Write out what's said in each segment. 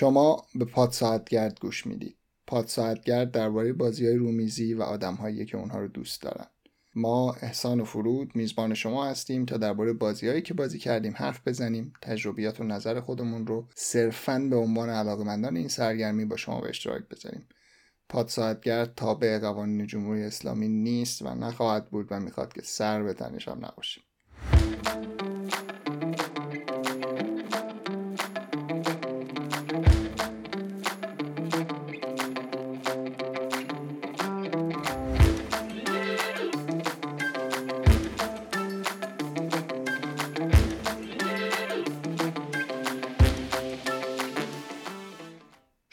شما به پاد ساعتگرد گوش می‌دید پاد ساعتگرد درباره بازی های رومیزی و آدم که اونها رو دوست دارن. ما احسان و فرود میزبان شما هستیم تا درباره بازیهایی که بازی کردیم حرف بزنیم. تجربیات و نظر خودمون رو صرفا به عنوان علاقمندان این سرگرمی با شما به اشتراک بذاریم. پاد ساعتگرد تابع قوانین جمهوری اسلامی نیست و نخواهد بود و می‌خواد که سر به تنش هم نباشیم.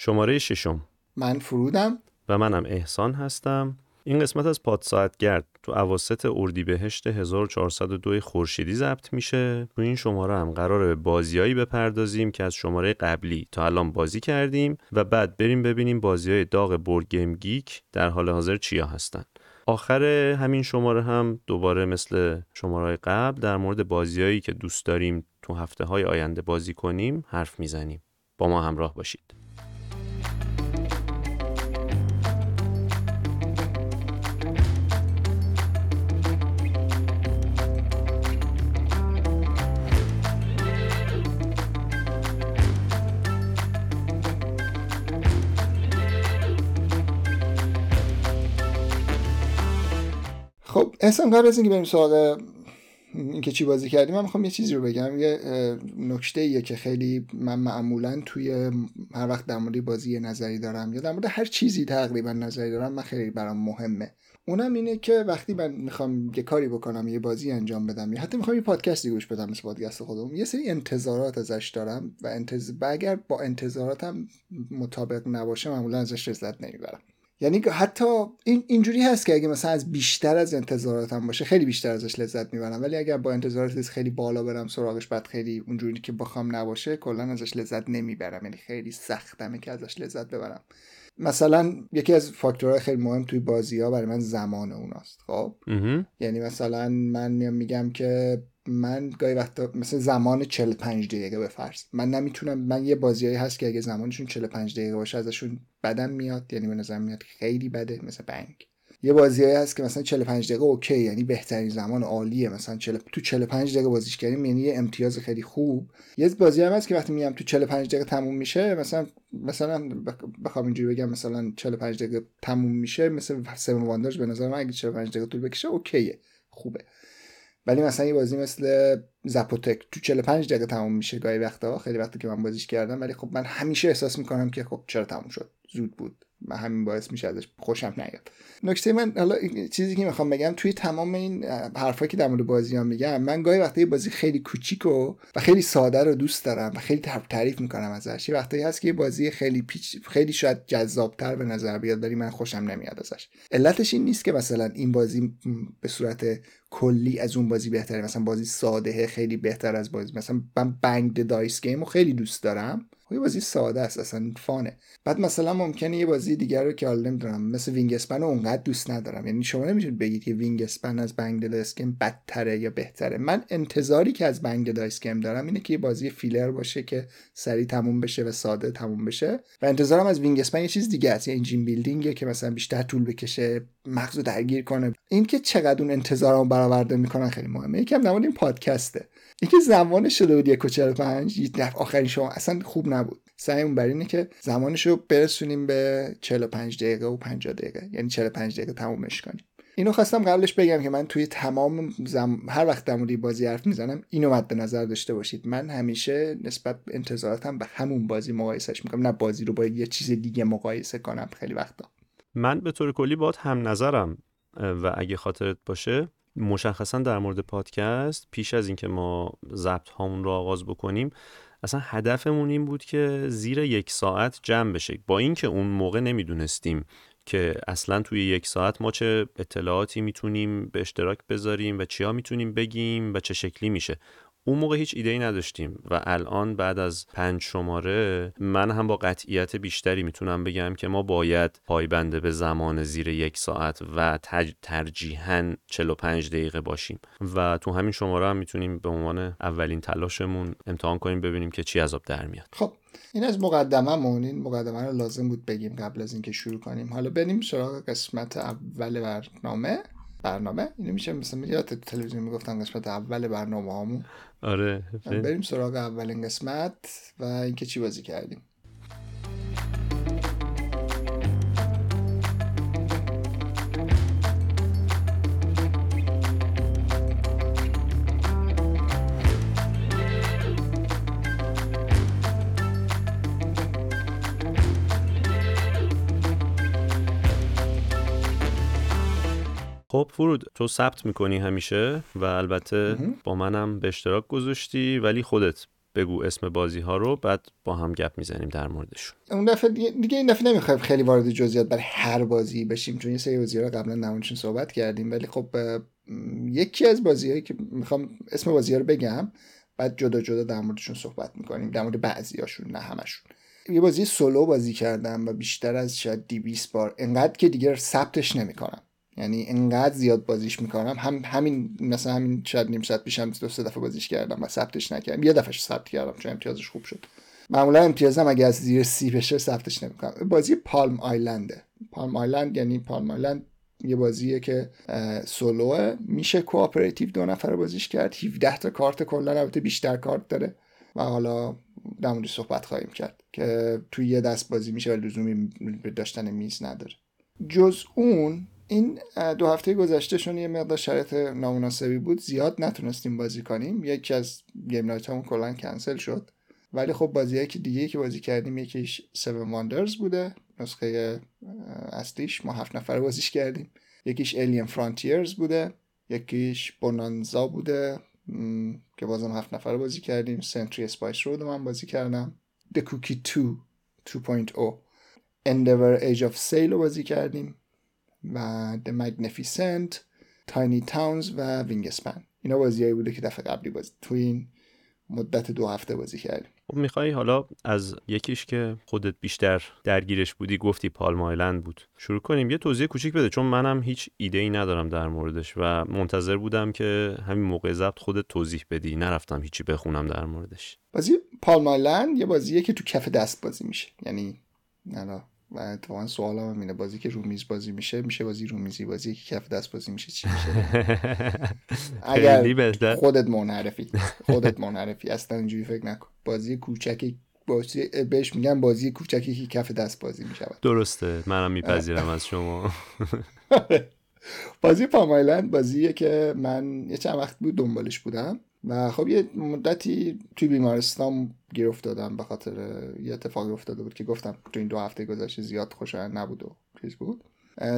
شماره ششم. من فرودم. و منم احسان هستم. این قسمت از پاد ساعت گرد تو اواسط اردیبهشت 1402 خورشیدی ضبط میشه. تو این شماره هم قراره به بازیایی بپردازیم که از شماره قبلی تا الان بازی کردیم و بعد بریم ببینیم بازی های داغ بورگیم گیک در حال حاضر چیا هستن. آخر همین شماره هم دوباره مثل شماره قبل در مورد بازیایی که دوست داریم تو هفته های آینده بازی کنیم حرف می‌زنیم. با ما همراه باشید. احسان قبل از اینکه بریم سراغ اینکه چی بازی کردیم من می‌خوام یه چیزی رو بگم یه نکته ایه که خیلی من معمولا توی هر وقت در مورد بازی نظری دارم یا در مورد هر چیزی تقریبا نظری دارم من خیلی برام مهمه. اونم اینه که وقتی من می‌خوام یه کاری بکنم یه بازی انجام بدم یا حتی می‌خوام یه پادکستی گوش بدم مثل پادکست خودم یه سری انتظارات ازش دارم و انتظ... اگر با انتظاراتم مطابق نباشه معمولا ازش لذت نمی‌برم. یعنی حتی این اینجوری هست که اگه مثلا از بیشتر از انتظاراتم باشه خیلی بیشتر ازش لذت می‌برم. ولی اگر با انتظارات خیلی بالا برم سراغش بعد خیلی اونجوری که بخوام نباشه کلا ازش لذت نمی‌برم. یعنی خیلی سختمه که ازش لذت ببرم. مثلا یکی از فاکتورهای خیلی مهم توی بازی ها برای من زمان اوناست خب؟ یعنی مثلا من میگم که من گاهی وقتا مثل زمان 45 دقیقه به فرض. من نمی‌تونم من یه بازیایی هست که اگه زمانشون 45 دقیقه باشه ازشون بدم میاد. یعنی به نظر میاد خیلی بده مثل بنک یه بازیایی هست که مثلا 45 دقیقه اوکی یعنی بهترین زمان عالیه. مثلا 40 تو 45 دقیقه بازیش کردیم یعنی یه امتیاز خیلی خوب. یه بازی هم هست که وقتی میام تو 45 دقیقه تموم میشه مثلا مثلا بخوام اینجوری بگم مثلا 45 دقیقه تموم میشه مثل 7 واندرز به نظر من اگه 45 دقیقه طول بکشه اوکیه. خوبه. ولی مثلا یه بازی مثل زپوتک تو 45 دقیقه تموم میشه گاهی وقتا. خیلی وقتی که من بازیش کردم ولی خب من همیشه احساس می‌کنم که خب چرا تموم شد؟ زود بود. و همین باعث میشه ازش خوشم نیاد. نکته من حالا چیزی که می‌خوام بگم توی تمام این حرفایی که در مورد بازی ها میگم من گاهی وقتی بازی خیلی کوچیک و, خیلی ساده رو دوست دارم و خیلی تعریف می‌کنم ازش. یه هست که بازی خیلی پیچ خیلی شاید جذابتر به نظر بیاد ولی من خوشم نمیاد ازش. علتش این نیست که مثلا این بازی به صورت کلی از اون بازی بهتره. مثلا بازی ساده خیلی بهتر از بازی مثلا من Bang Dice Game رو خیلی دوست دارم. یه بازی ساده است اصلا fun ه. بعد مثلا ممکنه یه بازی دیگر رو که حالا نمی‌دونم مثل Wingspan اونقدر دوست ندارم. یعنی شما نمی‌تونید بگید که Wingspan از Bang Game بدتره یا بهتره. من انتظاری که از Bang Game دارم اینه که یه بازی فیلر باشه که سریع تموم بشه و ساده تموم بشه. و انتظارم از Wingspan یه چیز دیگه است یه engine building ه که مثلا بیشتر طول بکشه مغزو درگیر کنه. اینکه چقدر اون انتظارمو برآورده می‌کنن خیلی مهمه. یکم در این پادکسته. اینکه زمان شده بود یک و چهل پنج آخرین شما اصلا خوب سعیمون بر اینه که زمانش رو برسونیم به 45 دقیقه و 50 دقیقه. یعنی 45 دقیقه تمومش کنیم. اینو خواستم قبلش بگم که من توی تمام زم... هر وقت در بازی حرف می‌زنم اینو مد نظر داشته باشید. من همیشه نسبت انتظاراتم به همون بازی مقایسهش می‌کنم. نه بازی رو با یه چیز دیگه مقایسه کنم خیلی وقتا. من به طور کلی باید هم نظرم. و اگه خاطرت باشه مشخصا در مورد پادکست پیش از اینکه ما ضبط هامون رو آغاز بکنیم اصلا هدفمون این بود که زیر یک ساعت جمع بشه. با اینکه اون موقع نمی‌دونستیم که اصلا توی یک ساعت ما چه اطلاعاتی می‌تونیم به اشتراک بذاریم و چیا می‌تونیم بگیم و چه شکلی میشه. اون موقع هیچ ایده ای نداشتیم و الان بعد از پنج شماره من هم با قطعیت بیشتری می‌تونم بگم که ما باید پایبنده به زمان زیر یک ساعت و ترجیحاً 45 دقیقه باشیم. و تو همین شماره هم می‌تونیم به عنوان اولین تلاشمون امتحان کنیم ببینیم که چی عذاب در میاد. خب این از مقدمه این مقدمه رو لازم بود بگیم قبل از اینکه شروع کنیم. حالا بریم سراغ قسمت اول برنامه. برنامه. اینو میشه مثلا یاد تلویزیون می‌گفتن قسمت اول برنامه هامون آره بریم سراغ اولین قسمت و اینکه چی بازی کردیم. خب فرود تو ثبت می‌کنی همیشه و البته با منم به اشتراک گذاشتی ولی خودت بگو اسم بازی ها رو بعد با هم گپ می‌زنیم در موردشون. اون دفعه دیگه این دفعه نمی‌خوایم خیلی وارد جزئیات برای هر بازی بشیم چون یه سری بازی رو قبلا نمونشون صحبت کردیم ولی خب یکی از بازی هایی که می‌خوام اسم بازی ها رو بگم بعد جدا جدا در موردشون صحبت می‌کنیم در مورد بعضی هاشون نه همشون یه بازی سولو بازی کردم و بیشتر از شاید 200 بار انقدر که دیگه ثبتش نمی‌کنم. یعنی انقدر زیاد بازیش می‌کنم هم همین مثلا همین شاید نیم ساعت پیشم دو سه دفعه بازیش کردم و ثبتش نکردم. یه دفعه ثبت کردم چون امتیازش خوب شد. معمولا امتیازم اگه از زیر سی بشه ثبتش نمی‌کنم. بازی پالم آیلنده. پالم آیلند یعنی پالم آیلند یه بازیه که سولوه. میشه کوآپراتیو دو نفر بازیش کرد. 17 تا کارت کلا البته بیشتر کارت داره. و حالا در صحبت خواهیم کرد که توی یه دست بازی میشه و لزومی به داشتن میز نداره. جز اون این دو هفته گذشتهشون یه مقدار شرایط نامناسبی بود. زیاد نتونستیم بازی کنیم. یکی از game night همون کلا کنسل شد. ولی خب بازی که دیگه که بازی کردیم یکیش 7 Wonders بوده. نسخه اصلیش ما هفت نفر بازیش کردیم. یکیش Alien Frontiers بوده. یکیش Bohnanza بوده. که بازم هفت نفر بازی کردیم. Century Spice Road من بازی کردم. The Cookie 2 2.0 Endeavor Age of Sail رو بازی کردیم. و The Magnificent Tiny Towns و وینگسپن اینا بازیایی بوده که دفعه قبلی بازی تو این مدت دو هفته بازی کردیم. خب می‌خوای حالا از یکیش که خودت بیشتر درگیرش بودی گفتی پالم آیلند بود. شروع کنیم. یه توضیح کوچیک بده چون منم هیچ ایده ای ندارم در موردش و منتظر بودم که همین موقع ضبط خودت توضیح بدی. نرفتم هیچی بخونم در موردش. بازی پالم آیلند یه بازیه که تو کف دست بازی میشه. یعنی نه و اتفاقا سوال هم اینه بازی که رومیز بازی میشه میشه بازی رومیزی بازی که کف دست بازی میشه چی میشه؟ اگر خودت منحرفی خودت منحرفی. اصلا اینجوری فکر نکن. بازی کوچکی بازی بهش میگن بازی کوچکی که کف دست بازی می‌شود. درسته. منم میپذیرم از شما. بازی پامایلند بازیه که من یه چند وقت بود دنبالش بودم و خب یه مدتی توی بیمارستان گیر افتادم به خاطر یه اتفاقی افتاده بود که گفتم تو این دو هفته گذشته زیاد خوشایند نبود و چیز بود.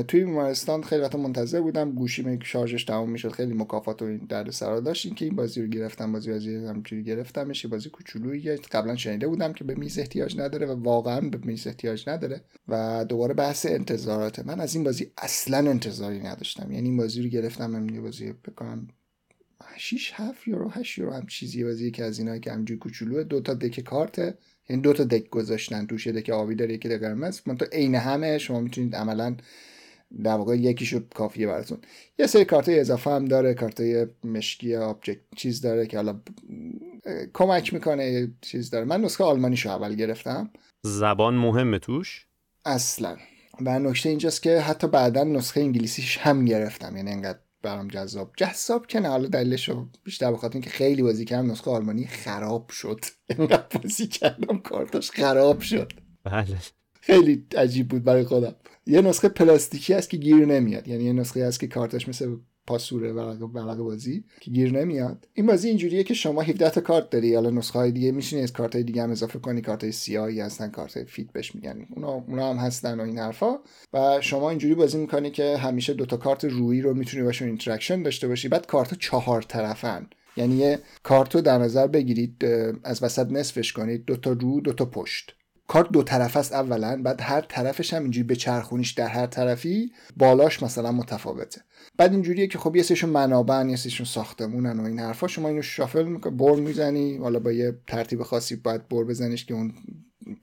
توی بیمارستان خیلی وقت منتظر بودم گوشیم شارژش تموم می‌شد. خیلی مکافات و این درد سرا داشت که این بازی رو گرفتم بازی بازی همجوری گرفتمش بازی کوچولویی قبلا شنیده بودم که به میز احتیاج نداره و واقعا به میز احتیاج نداره و دوباره بحث انتظارات. من از این بازی اصلا انتظاری نداشتم. یعنی این بازی رو گرفتم من بازی بکنم. 6 7 یورو 8 یورو هم چیزی بازی که از اینا که همجوری کوچولو دو تا دک کارت یعنی دو تا deck گذاشتن. توش یه deck آبی داره یکی deck قرمز. من تو عین همه شما می‌تونید عملا در واقع یکیشو کافیه براتون. یه سری کارت اضافه هم داره کارت مشکی object چیز داره که حالا کمک می‌کنه چیز داره. من نسخه آلمانیشو اول گرفتم. زبان مهمه توش؟ اصلا. و نکته اینجاست که حتی بعدا نسخه انگلیسیش هم گرفتم. یعنی انقدر برام جذاب. جذاب که نه حالا دلیلش رو بیشتر بخاطر اینکه خیلی بازی کردم نسخه آلمانی خراب شد. اینقدر بازی کردم کارتاش خراب شد. بله. خیلی عجیب بود برای خودم. یه نسخه پلاستیکی هست که گیر نمیاد. یعنی یه نسخه هست که کارتاش مثل پاسوره ورق بازی که گیر نمیاد. این بازی اینجوریه که شما 17 تا کارت داری. حالا نسخه های دیگه میشینی از کارت های دیگه هم اضافه کنی. کارت های سیاهی هستن کارت های feat بهش میگن. اونا اونا هم هستن و این حرفا. و شما اینجوری بازی می‌کنی که همیشه دو تا کارت رویی رو می‌تونی باشون interaction داشته باشی. بعد کارت چهار طرفن. یعنی یه کارت رو در نظر بگیرید از وسط نصفش کنید. دو تا رو دو تا پشت. کارت دو طرف است اولا. بعد هر طرفش هم اینجوری به چرخونیش در هر طرفی بالاش مثلا متفاوته. بعد اینجوریه که خب یه سیشون منابعن یه سیشون ساختمونن و این حرفا. شما اینو شافل می‌کنی بر می‌زنی حالا با یه ترتیب خاصی باید بر بزنیش که اون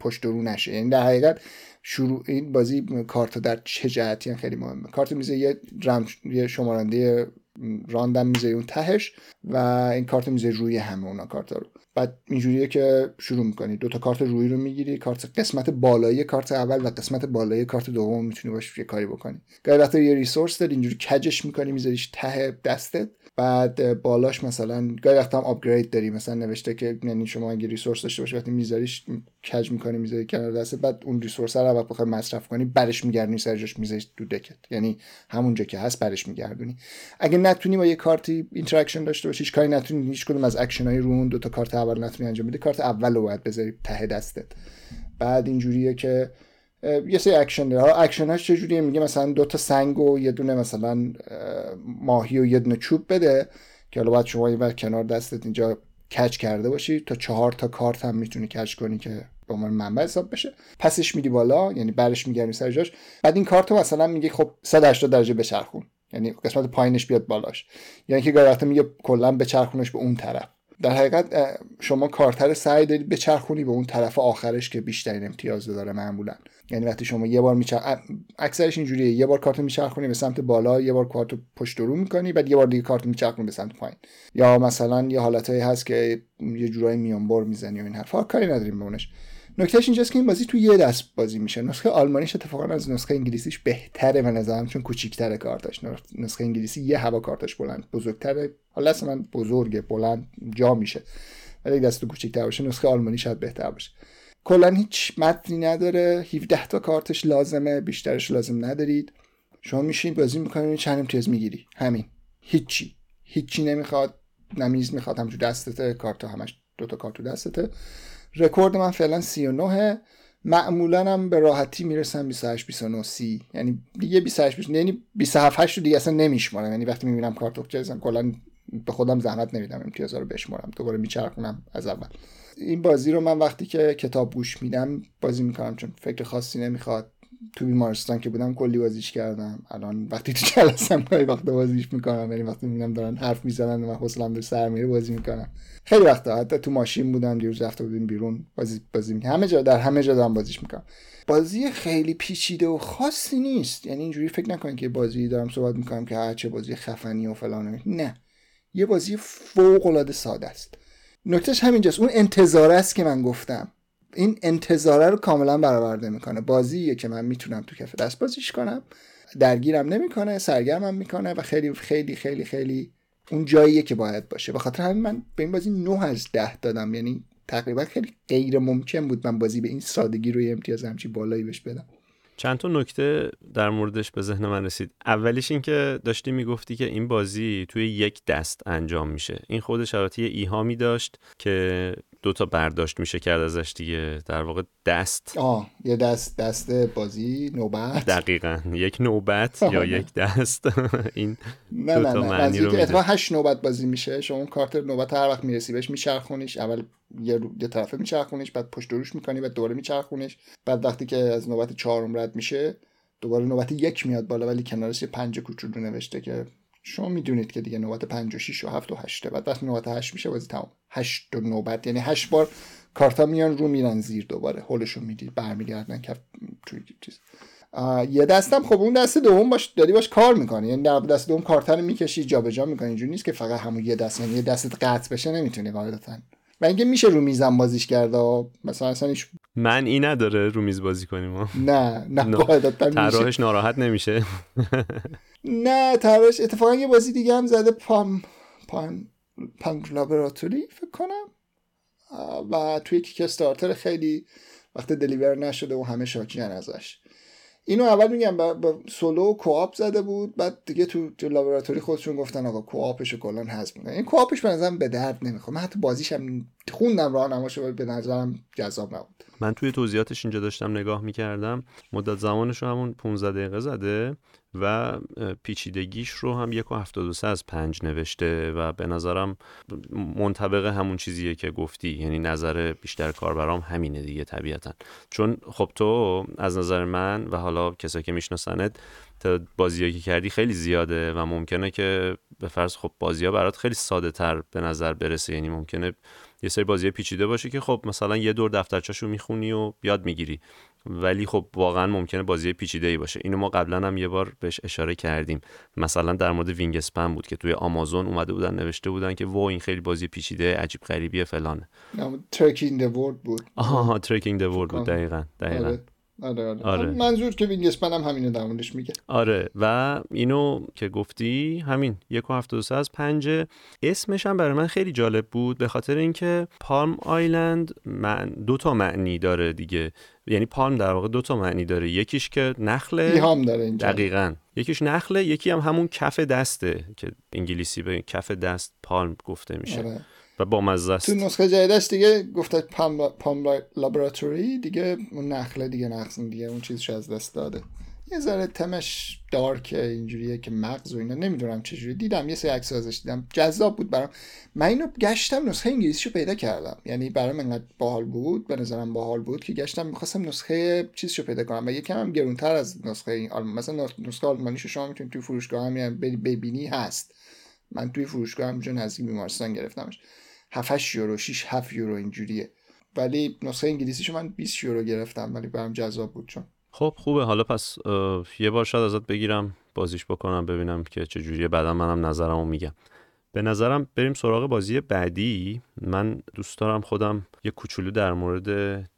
پشت رو نشه. یعنی در حقیقت شروع این بازی کارت در چه جهتی خیلی مهمه. کارت میزه یه رم یه شمارنده راندم میزه اون تهش و این کارت میزه روی همه اونا کارت رو. بعد اینجوریه که شروع می‌کنی. دو تا کارت روی رو می‌گیری کارت قسمت بالایی کارت اول و قسمت بالایی کارت دوم می‌تونی باش یه کاری بکنی. گاهی وقتا یه ریسورس داری اینجوری کجش می‌کنی میذاریش ته دستت. بعد بالاش مثلا گاهی وقتا هم آپگرید داری مثلا نوشته که یعنی شما اگه ریسورس داشته باشی وقتی میذاریش کج می‌کنی می‌ذاری کنار دست بعد اون ریسورس رو وقت بخوای مصرف کنی برش میگردونی سر جاش می‌ذاری تو دکت. یعنی همونجا که هست برش میگردونی. اگه نتونی با یه کارتی interaction داشته باشی کاری نتونی هیچ کدوم از اکشن های رو اون دو تا کارت اول نتونی انجام بدی کارت اول رو باید بذاری ته دستت. بعد اینجوریه که یه سری اکشن داره. اکشن هاش چجوریه میگه مثلا دو تا سنگ و یه دونه مثلا ماهی و یه دونه چوب بده که حالا باید شما این کنار دستت اینجا کج کرده باشی. تا چهار تا کارت هم می‌تونی کج کنی که به عنوان منبع حساب بشه. پسش میدی بالا یعنی برش میگردی سر جاش. بعد این کارت مثلا میگه خب 180 درجه بچرخون. یعنی قسمت پایینش بیاد بالاش. یعنی که گاهی میگه کلا بچرخونش به اون طرف. در حقیقت شما کارتر سعی دارید بچرخونی به اون طرف آخرش که بیشترین امتیاز داره معمولا. یعنی وقتی شما یه بار میچر اکثرش اینجوریه. یه بار کارت میچرخونی به سمت بالا یه بار کارت پشت رو می‌کنی بعد یه بار دیگه کارت میچرخونی به سمت پایین. یا مثلا یه حالتهایی هست که یه جورایی میانبر می‌زنی و این حرفا. کاری نداریم بهونش نکتهش اینجاست که این بازی تو یه دست بازی میشه. نسخه آلمانیش اتفاقا از نسخه انگلیسیش بهتره به نظرم چون کوچیک‌تر کارتاش. نسخه انگلیسی یه هوا کارتاش بلند بزرگتره. حالا من بزرگه بلند جا میشه. ولی دست کوچیک‌تر باشه نسخه آلمانی شاید بهتر باشه. کلا هیچ متنی نداره. 17 تا کارتش لازمه بیشترش لازم ندارید. شما میشین بازی می‌کنید چند امتیاز می‌گیری. همین. هیچی. هیچی نمی‌خواد نمیز می‌خواد همجور دستته کارت همش دو تا کارت تو دستته. رکورد من فعلا 39 معمولا هم به راحتی می‌رسم 28 29 30 یعنی دیگه 28 20 یعنی 27 8 رو دیگه اصلا نمیشمارم. یعنی وقتی می‌بینم کارت جزم کلا به خودم زحمت نمیدم امتیازا رو بشمارم دوباره میچرخونم از اول. این بازی رو من وقتی که کتاب گوش میدم بازی می‌کنم چون فکر خاصی نمی‌خواد. تو بیمارستان که بودم کلی بازیش کردم. الان وقتی تو جلسم گاهی وقت بازیش می‌کنم یعنی وقتی می‌بینم دارن حرف می‌زنن و حوصله‌ام داره سر میره بازی می‌کنم. خیلی وقتا حتی تو ماشین بودم دیروز رفته بودیم بیرون بازی بازی می‌کنم همه جا در همه جا دارم بازیش می‌کنم. بازی خیلی پیچیده و خاصی نیست. یعنی اینجوری فکر نکنید که بازی دارم صحبت می‌کنم که هر چه بازی خفنی و فلان نه. یه بازی فوق العاده ساده است. نکتهش همینجاست. اون انتظار است که من گفتم. این انتظاره رو کاملا برآورده می‌کنه. بازیه که من می‌تونم تو کف دست بازیش کنم. درگیرم نمی‌کنه سرگرمم می‌کنه و خیلی خیلی خیلی خیلی اون جاییه که باید باشه. به خاطر همین من به این بازی 9 از 10 دادم. یعنی تقریبا خیلی غیر ممکن بود من بازی به این سادگی روی امتیاز همچی بالایی بهش بدم. چند تا نکته در موردش به ذهن من رسید. اولیش این که داشتی می‌گفتی که این بازی توی یک دست انجام میشه. این خودش البته یه ایهامی داشت که دو تا برداشت میشه کرد ازش دیگه. در واقع دست. آه یه دست دست بازی نوبت. دقیقا. یک نوبت یا یک دست. این نه دو تا نه. معنی رو هشت نوبت بازی میشه. شما کارت نوبت هر وقت می‌رسی بهش میچرخونیش. اول یه, رو... یه طرفه میچرخونیش بعد پشت روش می‌کنی بعد دوباره میچرخونیش. بعد وقتی که از نوبت چهارم رد میشه دوباره نوبت یک میاد بالا ولی کنارش یه پنج کوچولو نوشته که شما می‌دونید که دیگه نوبت 5 و 6 و 7 و 8 بعد وقتی نوبت 8 میشه بازی تمام. 8 و نوبت یعنی 8 بار کارتا میان رو میرن زیر دوباره. هولشون میدی برمیگردن کف توی چیز. یه دستم خب اون دست دوم باش داری باش کار می‌کنی. یعنی در دست دوم کارتا رو می‌کشی جابجا می‌کنی اینجوری نیست که فقط همون یه دست یعنی یه دستت قطع بشه نمی‌تونی قاعدتا و اینکه میشه رو میزم بازیش کرده مثلا اصلا من این نداره رو میز بازی کنیم. نه نه قاعدتا طراحش ناراحت نمیشه. نه طراحش اتفاقا یه بازی دیگه هم زده پام پام پانک لابراتوری فکر کنم. و توی کیک استارتر خیلی وقت دلیور نشده و همه شاکیان ازش. اینو اول میگم با, سولو و کوآپ زده بود بعد دیگه تو, تو لابراتوری خودشون گفتن آقا کوآپش رو کلا حذف می‌کنن. این کوآپش به نظرم به درد نمی‌خواد من حتی بازیش هم خوندم راهنماشو به نظرم جذاب نبود. من توی توضیحاتش اینجا داشتم نگاه می‌کردم. مدت زمانش رو همون 15 دقیقه زده و پیچیدگیش رو هم یک و هفتاد از پنج نوشته و به نظرم منطبق همون چیزیه که گفتی. یعنی نظر بیشتر کاربرام همینه دیگه طبیعتا. چون خب تو از نظر من و حالا کسایی که میشناسنت تا بازی که کردی خیلی زیاده و ممکنه که به فرض خب بازی ها برات خیلی ساده تر به نظر برسه. یعنی ممکنه یه سری بازی پیچیده باشه که خب مثلا یه دور دفترچه‌شو می‌خونی و یاد می‌گیری. ولی خب واقعا ممکنه بازی پیچیده ای باشه. اینو ما قبلا هم یه بار بهش اشاره کردیم. مثلا در مورد Wingspan بود که توی آمازون اومده بودن نوشته بودن که و این خیلی بازی پیچیده عجیب غریبیه فلانه. Trekking World بود. آها Trekking World بود. دقیقاً دقیقاً. آره. آره آره. آره. منظور که Wingspan هم همینو در موردش میگه. آره و اینو که گفتی همین یک و هفته از پنجه. اسمش هم برای من خیلی جالب بود به خاطر اینکه Palm Island من دو تا معنی داره دیگه. یعنی palm در واقع دو تا معنی داره. یکیش که نخله ایهام داره اینجا. دقیقا. یکیش نخله یکی هم همون کف دسته که انگلیسی به کف دست palm گفته میشه. آره. و با مزه است. تو نسخه جدیدش دیگه گفته پام, پام لابراتوری دیگه اون نخله دیگه نقص دیگه اون چیزش از دست داده. یه ذره تمش دارکه اینجوریه که مغز و اینا نمی‌دونم چجوری دیدم یه سری عکس ازش دیدم. جذاب بود برام. من اینو گشتم نسخه انگلیسیشو پیدا کردم. یعنی برام انقدر باحال بود به نظرم باحال بود که گشتم می‌خواستم نسخه چیزشو پیدا کنم. و یکم هم گرونتر از نسخه این آلمان. مثلا نسخه آلمانیشو شما می‌تونید توی فروشگاه هم ببینی هست. من توی فروشگاه همونجا نزدیک بیمارستان گرفتمش. 7 یورو 6 7 یورو اینجوریه. ولی نسخه انگلیسیشو من 20 یورو گرفتم ولی برام جذاب بود چون. خب خوبه. حالا پس یه بار شاید ازت بگیرم بازیش بکنم ببینم که چه جوریه. بعدا منم نظرمو میگم. به نظرم بریم سراغ بازی بعدی. من دوست دارم خودم یه کوچولو در مورد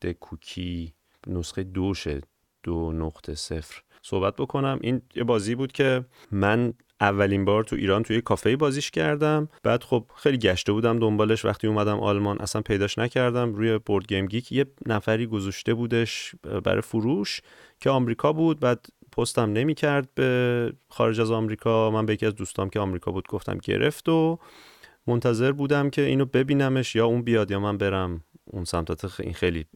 دکوکی نسخه دوشه دو نقطه صفر صحبت بکنم. این یه بازی بود که من اولین بار تو ایران توی کافه بازیش کردم. بعد خب خیلی گشته بودم دنبالش. وقتی اومدم آلمان اصلا پیداش نکردم. روی بورد گیم گیک یه نفری گذاشته بودش برای فروش که آمریکا بود. بعد پستم نمی‌کرد به خارج از آمریکا. من به یکی از دوستام که آمریکا بود گفتم گرفت و منتظر بودم که اینو ببینمش یا اون بیاد یا من برم اون سمت. این خیلی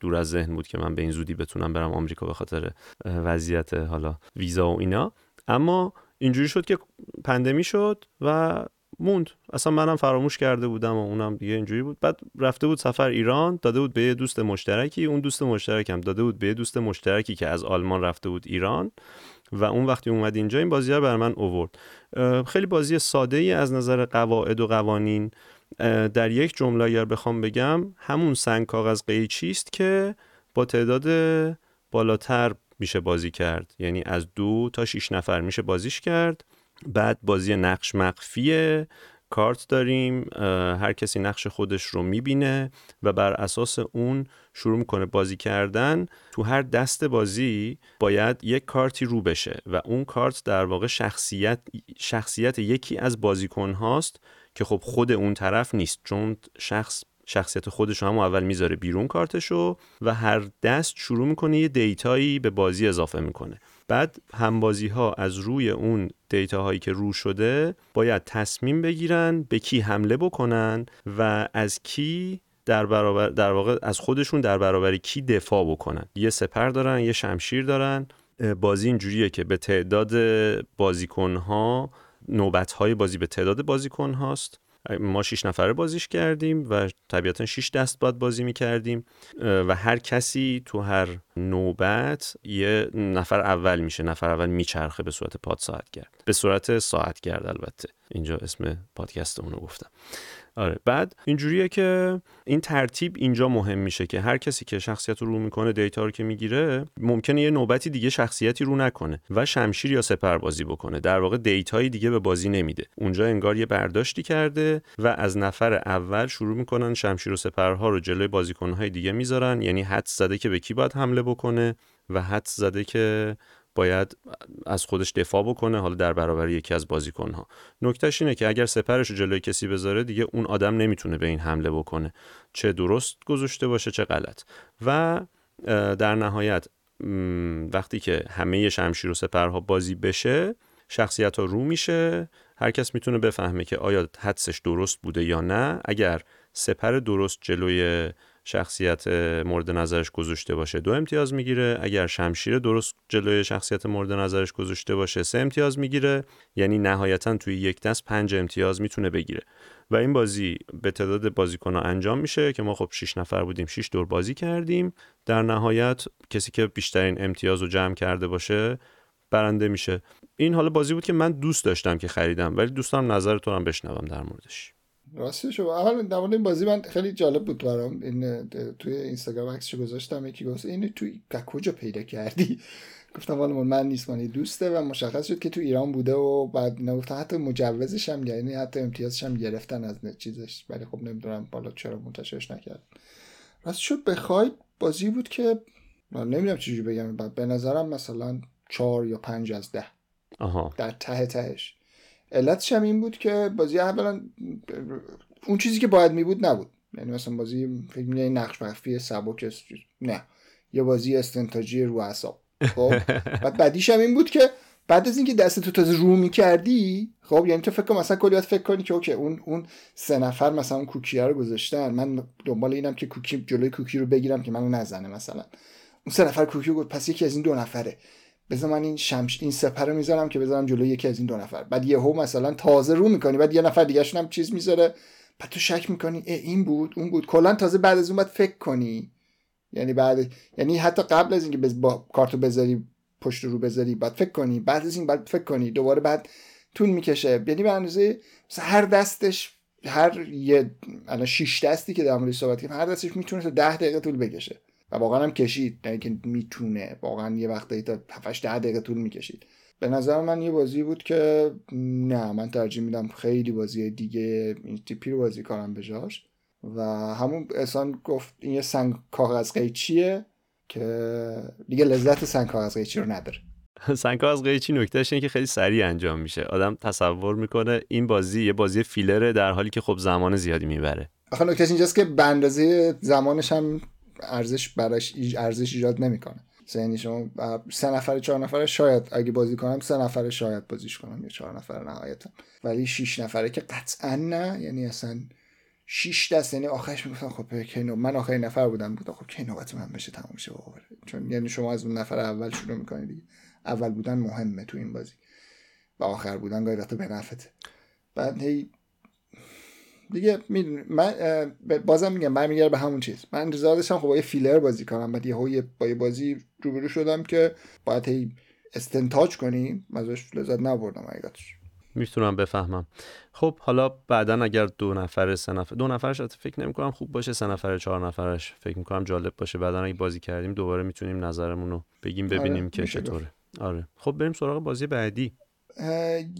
دور از ذهن بود که من به این زودی بتونم برم آمریکا به خاطر وضعیت حالا ویزا و اینا. اما اینجوری شد که پندمی شد و موند. اصلا منم فراموش کرده بودم و اونم دیگه اینجوری بود. بعد رفته بود سفر ایران داده بود به یه دوست مشترکی. اون دوست مشترکم داده بود به یه دوست مشترکی که از آلمان رفته بود ایران. و اون وقتی اومد اینجا این بازی ها بر من اوورد خیلی بازی ساده ای از نظر قواعد و قوانین. در یک جمله اگر بخوام بگم همون سنگ کاغذ قیچی است که با تعداد بالاتر میشه بازی کرد. یعنی از دو تا شیش نفر میشه بازیش کرد. بعد بازی نقش مخفیه کارت داریم. هر کسی نقش خودش رو می‌بینه و بر اساس اون شروع می‌کنه بازی کردن. تو هر دست بازی باید یک کارتی رو بشه و اون کارت در واقع شخصیت شخصیت یکی از بازیکن هاست که خب خود اون طرف نیست. چون شخص شخصیت خودش هم اول می‌ذاره بیرون کارتشو و هر دست شروع می‌کنه یه دیتایی به بازی اضافه می‌کنه. بعد همبازی ها از روی اون دیتا هایی که رو شده باید تصمیم بگیرن به کی حمله بکنن و از کی در برابر در واقع از خودشون در برابر کی دفاع بکنن. یه سپر دارن یه شمشیر دارن. بازی اینجوریه که به تعداد بازیکن ها نوبت های بازی به تعداد بازیکن هاست. ما شیش نفره بازیش کردیم و طبیعتا شیش دست باید بازی می‌کردیم و هر کسی تو هر نوبت یه نفر اول میشه نفر اول میچرخه به صورت پاد ساعت کرد به صورت ساعت کرد البته. اینجا اسم پادکست اونو گفتم. آره. بعد اینجوریه که این ترتیب اینجا مهم میشه که هر کسی که شخصیت رو رو می‌کنه دیتا رو که می‌گیره ممکنه یه نوبتی دیگه شخصیتی رو نکنه و شمشیر یا سپر بازی بکنه. در واقع دیتایی دیگه به بازی نمیده. اونجا انگار یه برداشتی کرده و از نفر اول شروع می‌کنن شمشیر و سپرها رو جلوی بازیکنهای دیگه می‌ذارن. یعنی حد زده که به کی باید حمله بکنه و حد زده که باید از خودش دفاع بکنه حالا در برابر یکی از بازیکنها. نکتهش اینه که اگر سپرش رو جلوی کسی بذاره دیگه اون آدم نمی‌تونه به این حمله بکنه. چه درست گذاشته باشه چه غلط. و در نهایت وقتی که همه شمشیر و سپرها بازی بشه شخصیت ها رو میشه. هر کس می‌تونه بفهمه که آیا حدسش درست بوده یا نه. اگر سپر درست جلوی شخصیت مورد نظرش گذاشته باشه دو امتیاز می‌گیره. اگر شمشیر درست جلوی شخصیت مورد نظرش گذاشته باشه سه امتیاز می‌گیره. یعنی نهایتا توی یک دست پنج امتیاز می‌تونه بگیره. و این بازی به تعداد بازیکنها انجام میشه که ما خب 6 نفر بودیم 6 دور بازی کردیم. در نهایت کسی که بیشترین امتیاز رو جمع کرده باشه برنده میشه. این حالا بازی بود که من دوست داشتم که خریدم ولی دوستم نظر تو هم بشنوم در موردش. راستش اول در مورد این بازی من خیلی جالب بود برام. این توی اینستاگرام عکسشو گذاشتم. یکی گفت اینو توی کجا پیدا کردی. گفتم والا من نیست من دوسته و مشخص شد که تو ایران بوده و بعد نگفتن حتی مجوزش هم یعنی حتی امتیازش هم گرفتن از چیزش. ولی خب نمی‌دونم بالا چرا منتشرش نکرد. راست شد بخواید بازی بود که من نمی‌دونم چجوری بگم بعد به نظرم مثلا چهار یا پنج از ده. آها. در ته تهش. علتش هم این بود که بازی اولا اون چیزی که باید می بود نبود. یعنی مثلا بازی فکر می نقش مخفی سبک نه. یه بازی استنتاجی رو اعصاب. خب؟ بعد بعدیش هم این بود که بعد از اینکه دست تو تازه رو می‌کردی خب؟ یعنی تو فکر کن مثلا کلی فکر کنی که اوکی اون اون سه نفر مثلا اون کوکی رو گذاشتن. من دنبال اینم که کوکی جلوی کوکی رو بگیرم که منو نزنه مثلا. اون سه نفر کوکی رو پس یکی از این دو نفره. بذار من این شمش این سپر رو می‌ذارم که بذارم جلوی یکی از این دو نفر. بعد یهو مثلا تازه رو می‌کنی بعد یه نفر دیگه هم چیز می‌ذاره. بعد تو شک می‌کنی این بود اون بود. کلا تازه بعد از اون بعد فکر کنی. یعنی بعد یعنی حتی قبل از اینکه با کارتو بذاری پشت رو بذاری بعد فکر کنی. بعد از این بعد فکر کنی. دوباره بعد طول می‌کشه. یعنی به اندازه هر دستش هر یه الان 6 دستی که در مورد صحبت کردیم هر دستش می‌تونه تا 10 دقیقه طول بکشه. و واقعا هم کشید نه که می‌تونه. واقعا یه وقتی تا 7 ده دقیقه طول می‌کشید. به نظر من یه بازی بود که نه من ترجیح میدم خیلی بازی دیگه این تیپی رو بازی کنم به جاش. و همون احسان گفت این یه سنگ کاغذ قیچیه که دیگه لذت سنگ کاغذ قیچی رو نداره. سنگ کاغذ قیچی نکتهش اینه که خیلی سریع انجام میشه. آدم تصور می‌کنه این بازی یه بازی فیلره در حالی که خب زمان زیادی می‌بره. آخه نکتهش اینجاست که به اندازه زمانش هم ارزش براش ارزش ایجاد نمی‌کنه. یعنی شما سه نفر چهار نفره شاید اگه بازی کنم سه نفره شاید بازیش کنم یا چهار نفره نهایتا. ولی شیش نفره که قطعا نه. یعنی اصلا شیش دست. یعنی آخرش می‌گفتم خب کی من آخرین نفر بودم. بود خب کی نوبت من بشه تموم شه چون یعنی شما از اون نفر اول شروع می‌کنید دیگه. اول بودن مهمه تو این بازی. و آخر بودن گاهی وقتا به نفته بعد هی دیگه می‌دونی من بازم میگم برمیگرده به همون چیز. من انتظار داشتم خب با یه فیلر بازی کنم بعد یه با یه بازی روبرو شدم که باید هی استنتاج کنیم ازش لذت نبردم حقیقتش. می‌تونم بفهمم. خب حالا بعدا اگر دو نفر سه نفر دو نفرش فکر نمی کنم خوب باشه سه نفر چهار نفرش. فکر می‌کنم جالب باشه. بعدا اگه بازی کردیم دوباره می‌تونیم نظرمون رو بگیم ببینیم آره، که چطوره. آره. خب بریم سراغ بازی بعدی.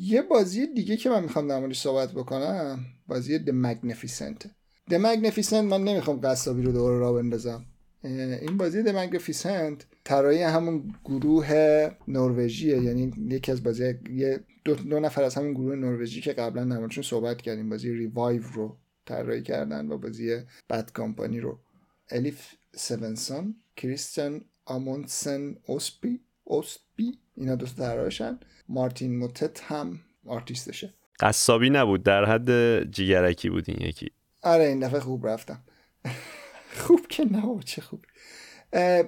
یه بازی دیگه که من می‌خوام در موردش صحبت بکنم بازی The Magnificent. The Magnificent من نمی‌خوام قصابی رو دوباره را بندازم. این بازی The Magnificent طراحی همون گروه نروژیه یعنی یکی از بازی دو, دو نفر از همون گروه نروژی که قبلا در صحبت کردیم بازی ریوایو رو طراحی کردن و بازی بد کامپانی رو. الیف سونسون کریستیان آمونسن اوسپی اوسپی اینا دوست طراحشن. مارتین موتت هم آرتیستشه. قصابی نبود در حد جیگرکی بود این یکی. آره این دفعه خوب رفتم. خوب که نه چه خوب.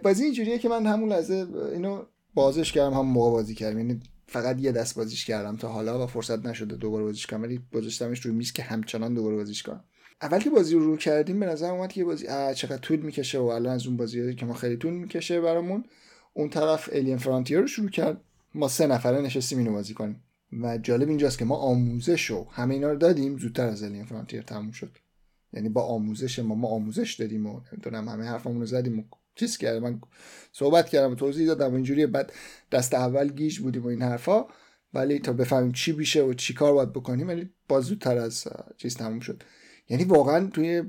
بازی اینجوریه که من همون لحظه اینو بازش کردم هم موقع بازی کردم. یعنی فقط یه دست بازیش کردم تا حالا و فرصت نشده دوباره بازیش کنم ولی گذاشتمش روی میز که همچنان دوباره بازیش کنم. اول که بازی رو رو کردیم به نظر اومد که بازی چقدر طول می‌کشه و الان از اون بازی که ما خیلی طول می‌کشه برامون. اون طرف الین فرانتیر رو شروع کرد. ما سه نفره نشستیم اینو بازی کنیم. و جالب اینجاست که ما آموزش رو همه اینا رو دادیم زودتر از الین فرانتیر تموم شد. یعنی با آموزش ما ما آموزش دادیم و نمی‌دونم همه حرفمون رو زدیم و چیز کردم من صحبت کردم و توضیح دادم. و اینجوری بعد دست اول گیج بودیم و این حرفا. ولی تا بفهمیم چی بیشه و چی کار باید بکنیم ولی باز زودتر از چیز تموم شد. یعنی واقعا توی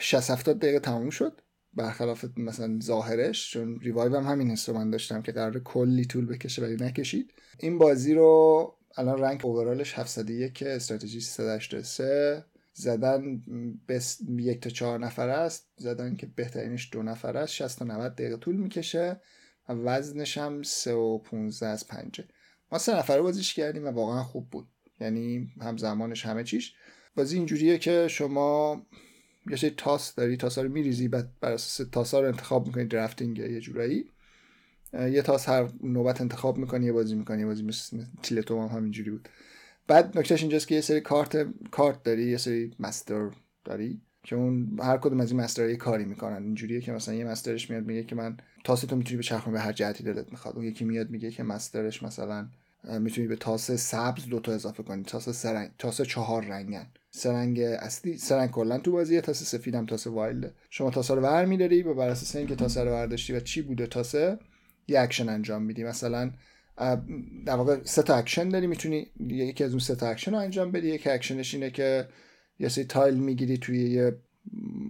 60 70 دقیقه تموم شد. برخلاف مثلا ظاهرش چون ریوایو هم همین حسو من داشتم که قرار کلی طول بکشه ولی نکشید. این بازی رو الان رنگ اوورالش 701 استراتژی 383 زدن بس یک تا چهار نفر است. زدن که بهترینش دو نفر است. 60 تا 90 دقیقه طول می‌کشه و وزنش هم 3 و 15 از 5 ما سه نفره بازیش کردیم و واقعا خوب بود. یعنی هم زمانش همه چیش. بازی اینجوریه که شما یه سری تاس داری تاسا رو میریزی بعد بر اساس تاسا رو انتخاب می‌کنی درفتینگ یه جورایی. یه تاس هر نوبت انتخاب می‌کنی یه بازی می‌کنی یه بازی مثل تیلتوم هم همینجوری بود. بعد نکتهش اینجاست که یه سری کارت کارت داری یه سری مستر داری که اون هر کدوم از این مستر یه کاری می‌کنن. اینجوریه که مثلا یه مسترش میاد میگه که من تاس تو می‌تونی به چرخون به هر جهتی دلت می‌خواد. اون یکی میاد میگه که مسترش مثلا می‌تونی به تاس سبز دو تا اضافه کنی. تاس سه رنگ تاس چهار رنگن. سه رنگ اصلی سه رنگ کلا تو بازیه تاس سفیدم تاس wild ه شما تاسا رو ور میداری و بر اساس اینکه تاس رو برداشتی و چی بوده تاسه یه اکشن انجام میدی. مثلا در واقع سه تا اکشن داری می‌تونی یکی از اون سه تا اکشن رو انجام بدی. یک اکشنش اینه که یه سری tile می‌گیری توی یه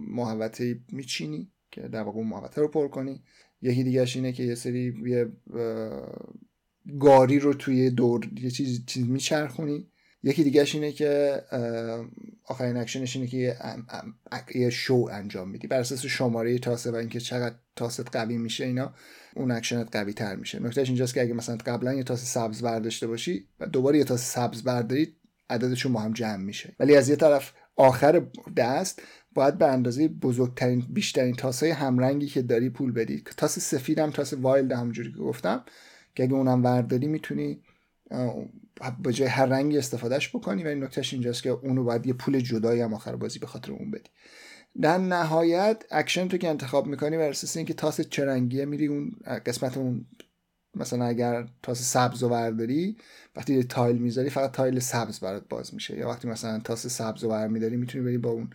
محوطه میچینی که در واقع اون محوطه رو پر کنی. یکی دیگهش اینه که یه سری یه گاری رو توی دور یه چیز, چیز میچرخونی. یکی دیگهش اینه که آخرین اکشنش اینه که یه شو انجام میدی. بر اساس شماره تاسه و اینکه چقدر تاست قوی میشه اینا اون اکشنت قوی تر میشه. نکتهش اینجاست که اگه مثلا قبلا یه تاس سبز برداشته باشی و دوباره یه تاس سبز برداری عددشون با هم جمع میشه. ولی از یه طرف آخر دست باید به اندازه بزرگترین بیشترین تاسای همرنگی که داری پول بدی. تاس سفید هم تاس wild همونجوری که گفتم که اگه اونم ورداری می‌تونی به جای هر رنگی استفادهش بکنی و این نکتهش اینجاست که اونو باید یه پول جدایی هم آخر بازی به خاطر اون بدی. در نهایت اکشن تو که انتخاب می‌کنی بر اساس اینکه تاس چه رنگیه میری اون قسمت اون مثلا اگر تاس سبز رو برداری وقتی tile می‌ذاری فقط tile سبز برات باز میشه. یا وقتی مثلا تاس سبز رو برمیداری می‌تونی بری با اون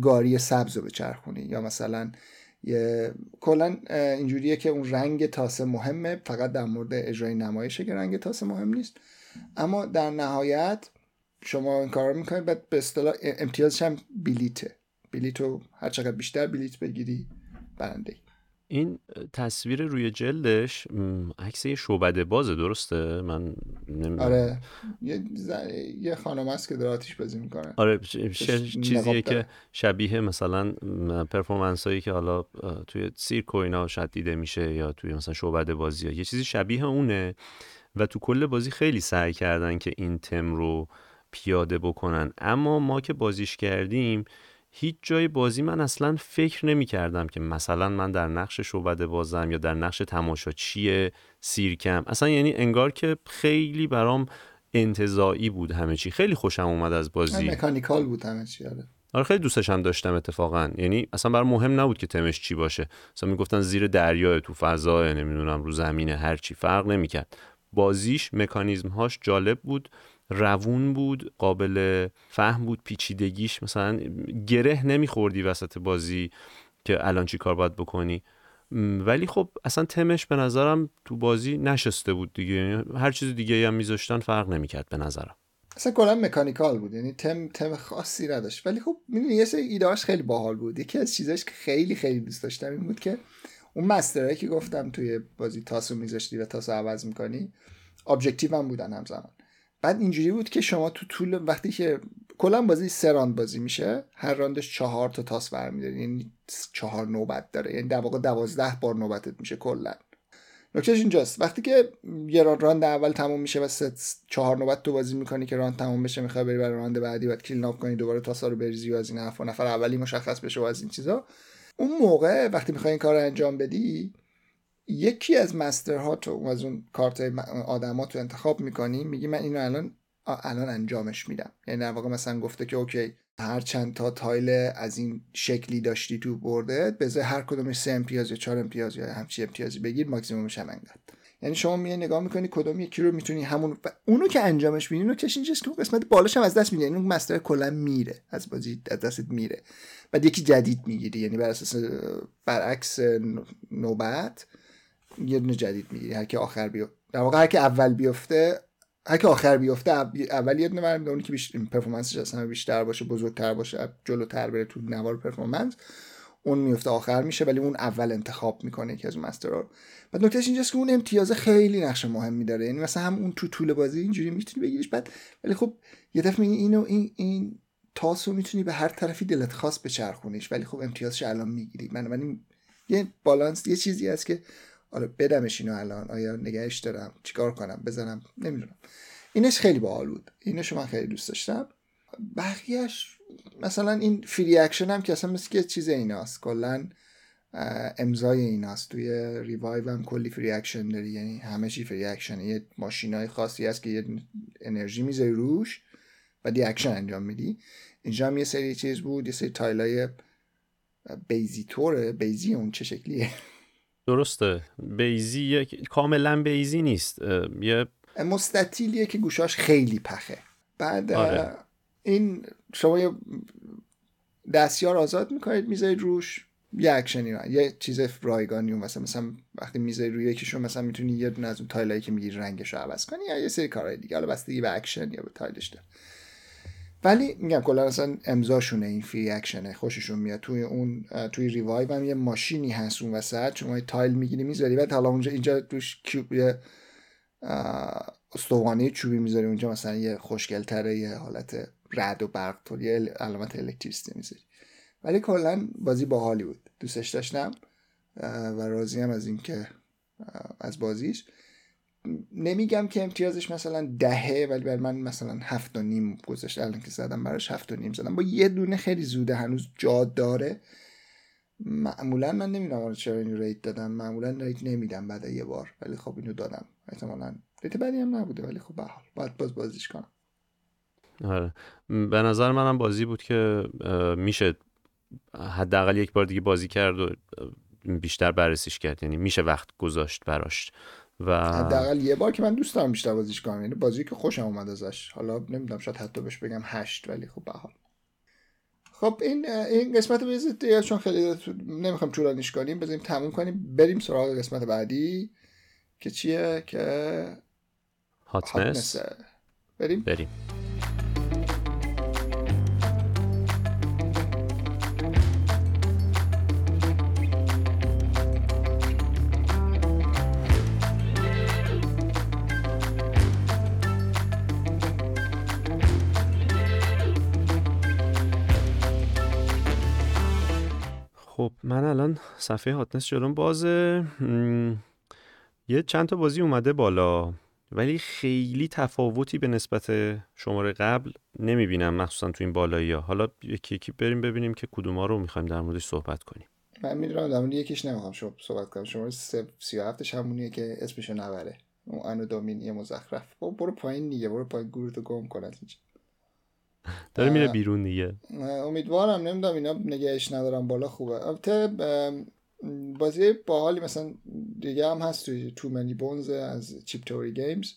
گاری سبز رو بچرخونی. یا مثلا یه کلا اینجوریه که اون رنگ تاسه مهمه فقط در مورد اجرای نمایشه که رنگ تاسه مهم نیست. اما در نهایت شما این کار می‌کنید بعد به اصطلاح امتیازش هم بلیته. بلیتو هر چقدر بیشتر بلیت بگیری برنده این تصویر روی جلدش عکس یه شعبده بازه درسته؟ من نمی‌دونم. آره. یه, یه خانم هست که داره آتیش بازی می‌کنه. آره چیزیه که شبیه مثلا پرفورمنس هایی که حالا توی سیرک و اینا شاید دیده میشه یا توی مثلا شعبده بازی ها. یه چیزی شبیه اونه. و تو کل بازی خیلی سعی کردن که این تم رو پیاده بکنن. اما ما که بازیش کردیم هیچ جای بازی من اصلا فکر نمی کردم که مثلا من در نقش شعبده بازم یا در نقش تماشاچی سیرکم. اصلا یعنی انگار که خیلی برام انتظایی بود همه چی. خیلی خوشم اومد از بازی. مکانیکال بود همه چی آره. آره خیلی دوستش هم داشتم اتفاقا. یعنی اصلا برام مهم نبود که تمش چی باشه. مثلا می‌گفتن زیر دریا تو فضا نمی‌دونم رو زمینه هر چی. فرق نمی‌کرد. بازیش مکانیزمهاش جالب بود روون بود قابل فهم بود پیچیدگیش مثلا گره نمیخوردی وسط بازی که الان چی کار باید بکنی. ولی خب اصلا تمش به نظرم تو بازی نشسته بود دیگه. یعنی هر چیز دیگه هم میذاشتن فرق نمی‌کرد به نظرم. اصلا کلا mechanical بود یعنی تم تم خاصی نداشت. ولی خب می‌دونی یه سری ایدهاش خیلی باحال بود. یکی از چیزاش که خیلی خیلی دوست داشتم این بود که اون master هایی که گفتم توی بازی تاسو میذاشتی و تاسو عوض می‌کنی objective هم بودن همزمان. بعد اینجوری بود که شما تو طول وقتی که کلا بازی سه راند بازی میشه هر راندش چهار تا تاس برمیداری یعنی چهار نوبت داره یعنی در واقع دوازده بار نوبتت میشه کلا. نکتهش اینجاست وقتی که یه راند اول تموم میشه و سه چهار نوبت تو بازی می‌کنی که راند تموم بشه می‌خوای بری برای راند بعدی بعد clean کنی دوباره تاسا رو بریزی و از این حرفا نفر اولی مشخص بشه و از این چیزا. اون موقع وقتی می‌خوای این کار رو انجام بدی یکی از master ها تو از اون کارت آدما تو انتخاب می‌کنی میگی من اینو الان الان انجامش میدم. یعنی در واقع مثلا گفته که اوکی هر چند تا tile از این شکلی داشتی تو برده بذار هر کدومش سه امتیاز یا چهار امتیاز یا همچی امتیازی بگیر ماکسیمومش هم انقدر یعنی شما میای نگاه می‌کنی کدوم یکی رو می‌تونی همون و اونو که انجامش میدی کش اینجاست که قسمت بالاش هم از دست میده. یعنی اون master کلا میره از بازی از دستت میره. بعد یکی جدید می‌گیری یعنی بر اساس برعکس نوبت یه دونه جدید می‌گیری. هر که آخر بیو در واقع هر که اول بیفته هر که آخر بیفته اول یه دونه برمیده اونی که بیشتر پرفورمنسش اصلا بیشتر باشه بزرگتر باشه جلوتر بره تو نوار پرفورمنس اون میفته آخر میشه ولی اون اول انتخاب می‌کنه یکی از اون مسترها بعد نکتهش اینجاست که اون امتیاز خیلی نقش مهمی داره. یعنی مثلا هم اون تو طول بازی اینجوری می‌تونی بگیریش بعد ولی خب یه دفعه میگی اینو این این تاسو می‌تونی به هر طرفی دلت خواست بچرخونیش ولی خب امتیازش الان می‌گیری. من ولی یه بالانس یه چیزی هست که آره بدمش اینو الان. آیا نگهش دارم؟ چیکار کنم؟ بزنم نمی‌دونم. اینش خیلی باحال بود. اینش من خیلی دوست داشتم. بقیهش مثلا این free action هم که اصلا مثل که چیز ایناست. کلا امضای ایناست. توی Revive هم کلی free action داری. یعنی همه چی free action یه ماشینای خاصی هست که یه انرژی می‌ذاری روش و دی اکشن انجام میدی. اینجا هم یه سری چیز بود. یه سری tile ای بیضی طوره بیضی اون چه شکلیه؟ درسته. بیضی کاملا بیضی نیست. یه مستطیلیه که گوشاش خیلی پخه. بعد آره. این شما یه دستیار آزاد می‌کنید می‌ذارید روش یه اکشنی یه چیز رایگانی اون مثلا مثلا وقتی می‌ذاری روی یکیشون مثلا می‌تونی یه دونه از اون tile ایی که میگی رنگش رو عوض کنی یا یه سری کارهای دیگه. حالا بستگی به اکشن یا به tile ش داره. ولی میگم کلا مثلا امضاشونه این free action ه. خوششون میاد. توی اون توی Revive هم یه ماشینی هست اون وسط. شما tile می‌گیری می‌ذاری. بعد حالا اونجا اینجا توش cube یه استوانه چوبی می‌ذاری. اونجا مثلا یه خوشگلتره یه حالت رعد و برق طور یه علامت الکتریسیته می‌ذاری. ولی کلا بازی باحالی بود. دوستش داشتم و راضی هم از اینکه از بازیش. نمیگم که امتیازش مثلا دهه ولی برای من مثلا هفت و نیم گذاشت. الان که زدم براش هفت و نیم زدم. با یه دونه خیلی زوده هنوز جا داره. معمولا من نمی‌دونم چرا اینو rate دادم. معمولا rate نمیدم بعد یه بار. ولی خب اینو دادم. احتمالا. rate بدی هم نبوده ولی خب به حال. باید باز بازیش کنم. آره. به نظر منم بازی بود که میشه حداقل یک بار دیگه بازی کرد و بیشتر بررسیش کرد. یعنی میشه وقت گذاشت براش. و حداقل یه بار که من دوست دارم بیشتر بازیش کنم. یعنی بازی که خوشم اومد ازش. حالا نمی‌دونم شاید حتی بهش بگم هشت ولی خب به حال. خب این این قسمت رو چون خیلی نمی‌خوام طولانیش کنیم. بزنیم تموم کنیم. بریم سراغ قسمت بعدی که چیه؟ که هاتنس بریم. بریم. من الان صفحه هاتنس جلوم بازه یه چند تا بازی اومده بالا ولی خیلی تفاوتی به نسبت شماره قبل نمی‌بینم مخصوصا تو این بالایی ها. حالا یکی یکی بریم ببینیم که کدوما رو می‌خوایم در موردش صحبت کنیم. من می‌دونم در مورد یکیش نمی‌خوام شما صحبت کنم. شماره 37 همونیه که اسمشو نبره. اون انو دومینی مزخرف. برو پایین دیگه برو پایین. گورتو گم کن از اینجا. داره میره بیرون دیگه. امیدوارم نمی‌دونم اینا نگهش ندارم بالا خوبه. البته بازی باحالی مثلا دیگه هم هست توی تو منی بونز از چیپ توری گیمز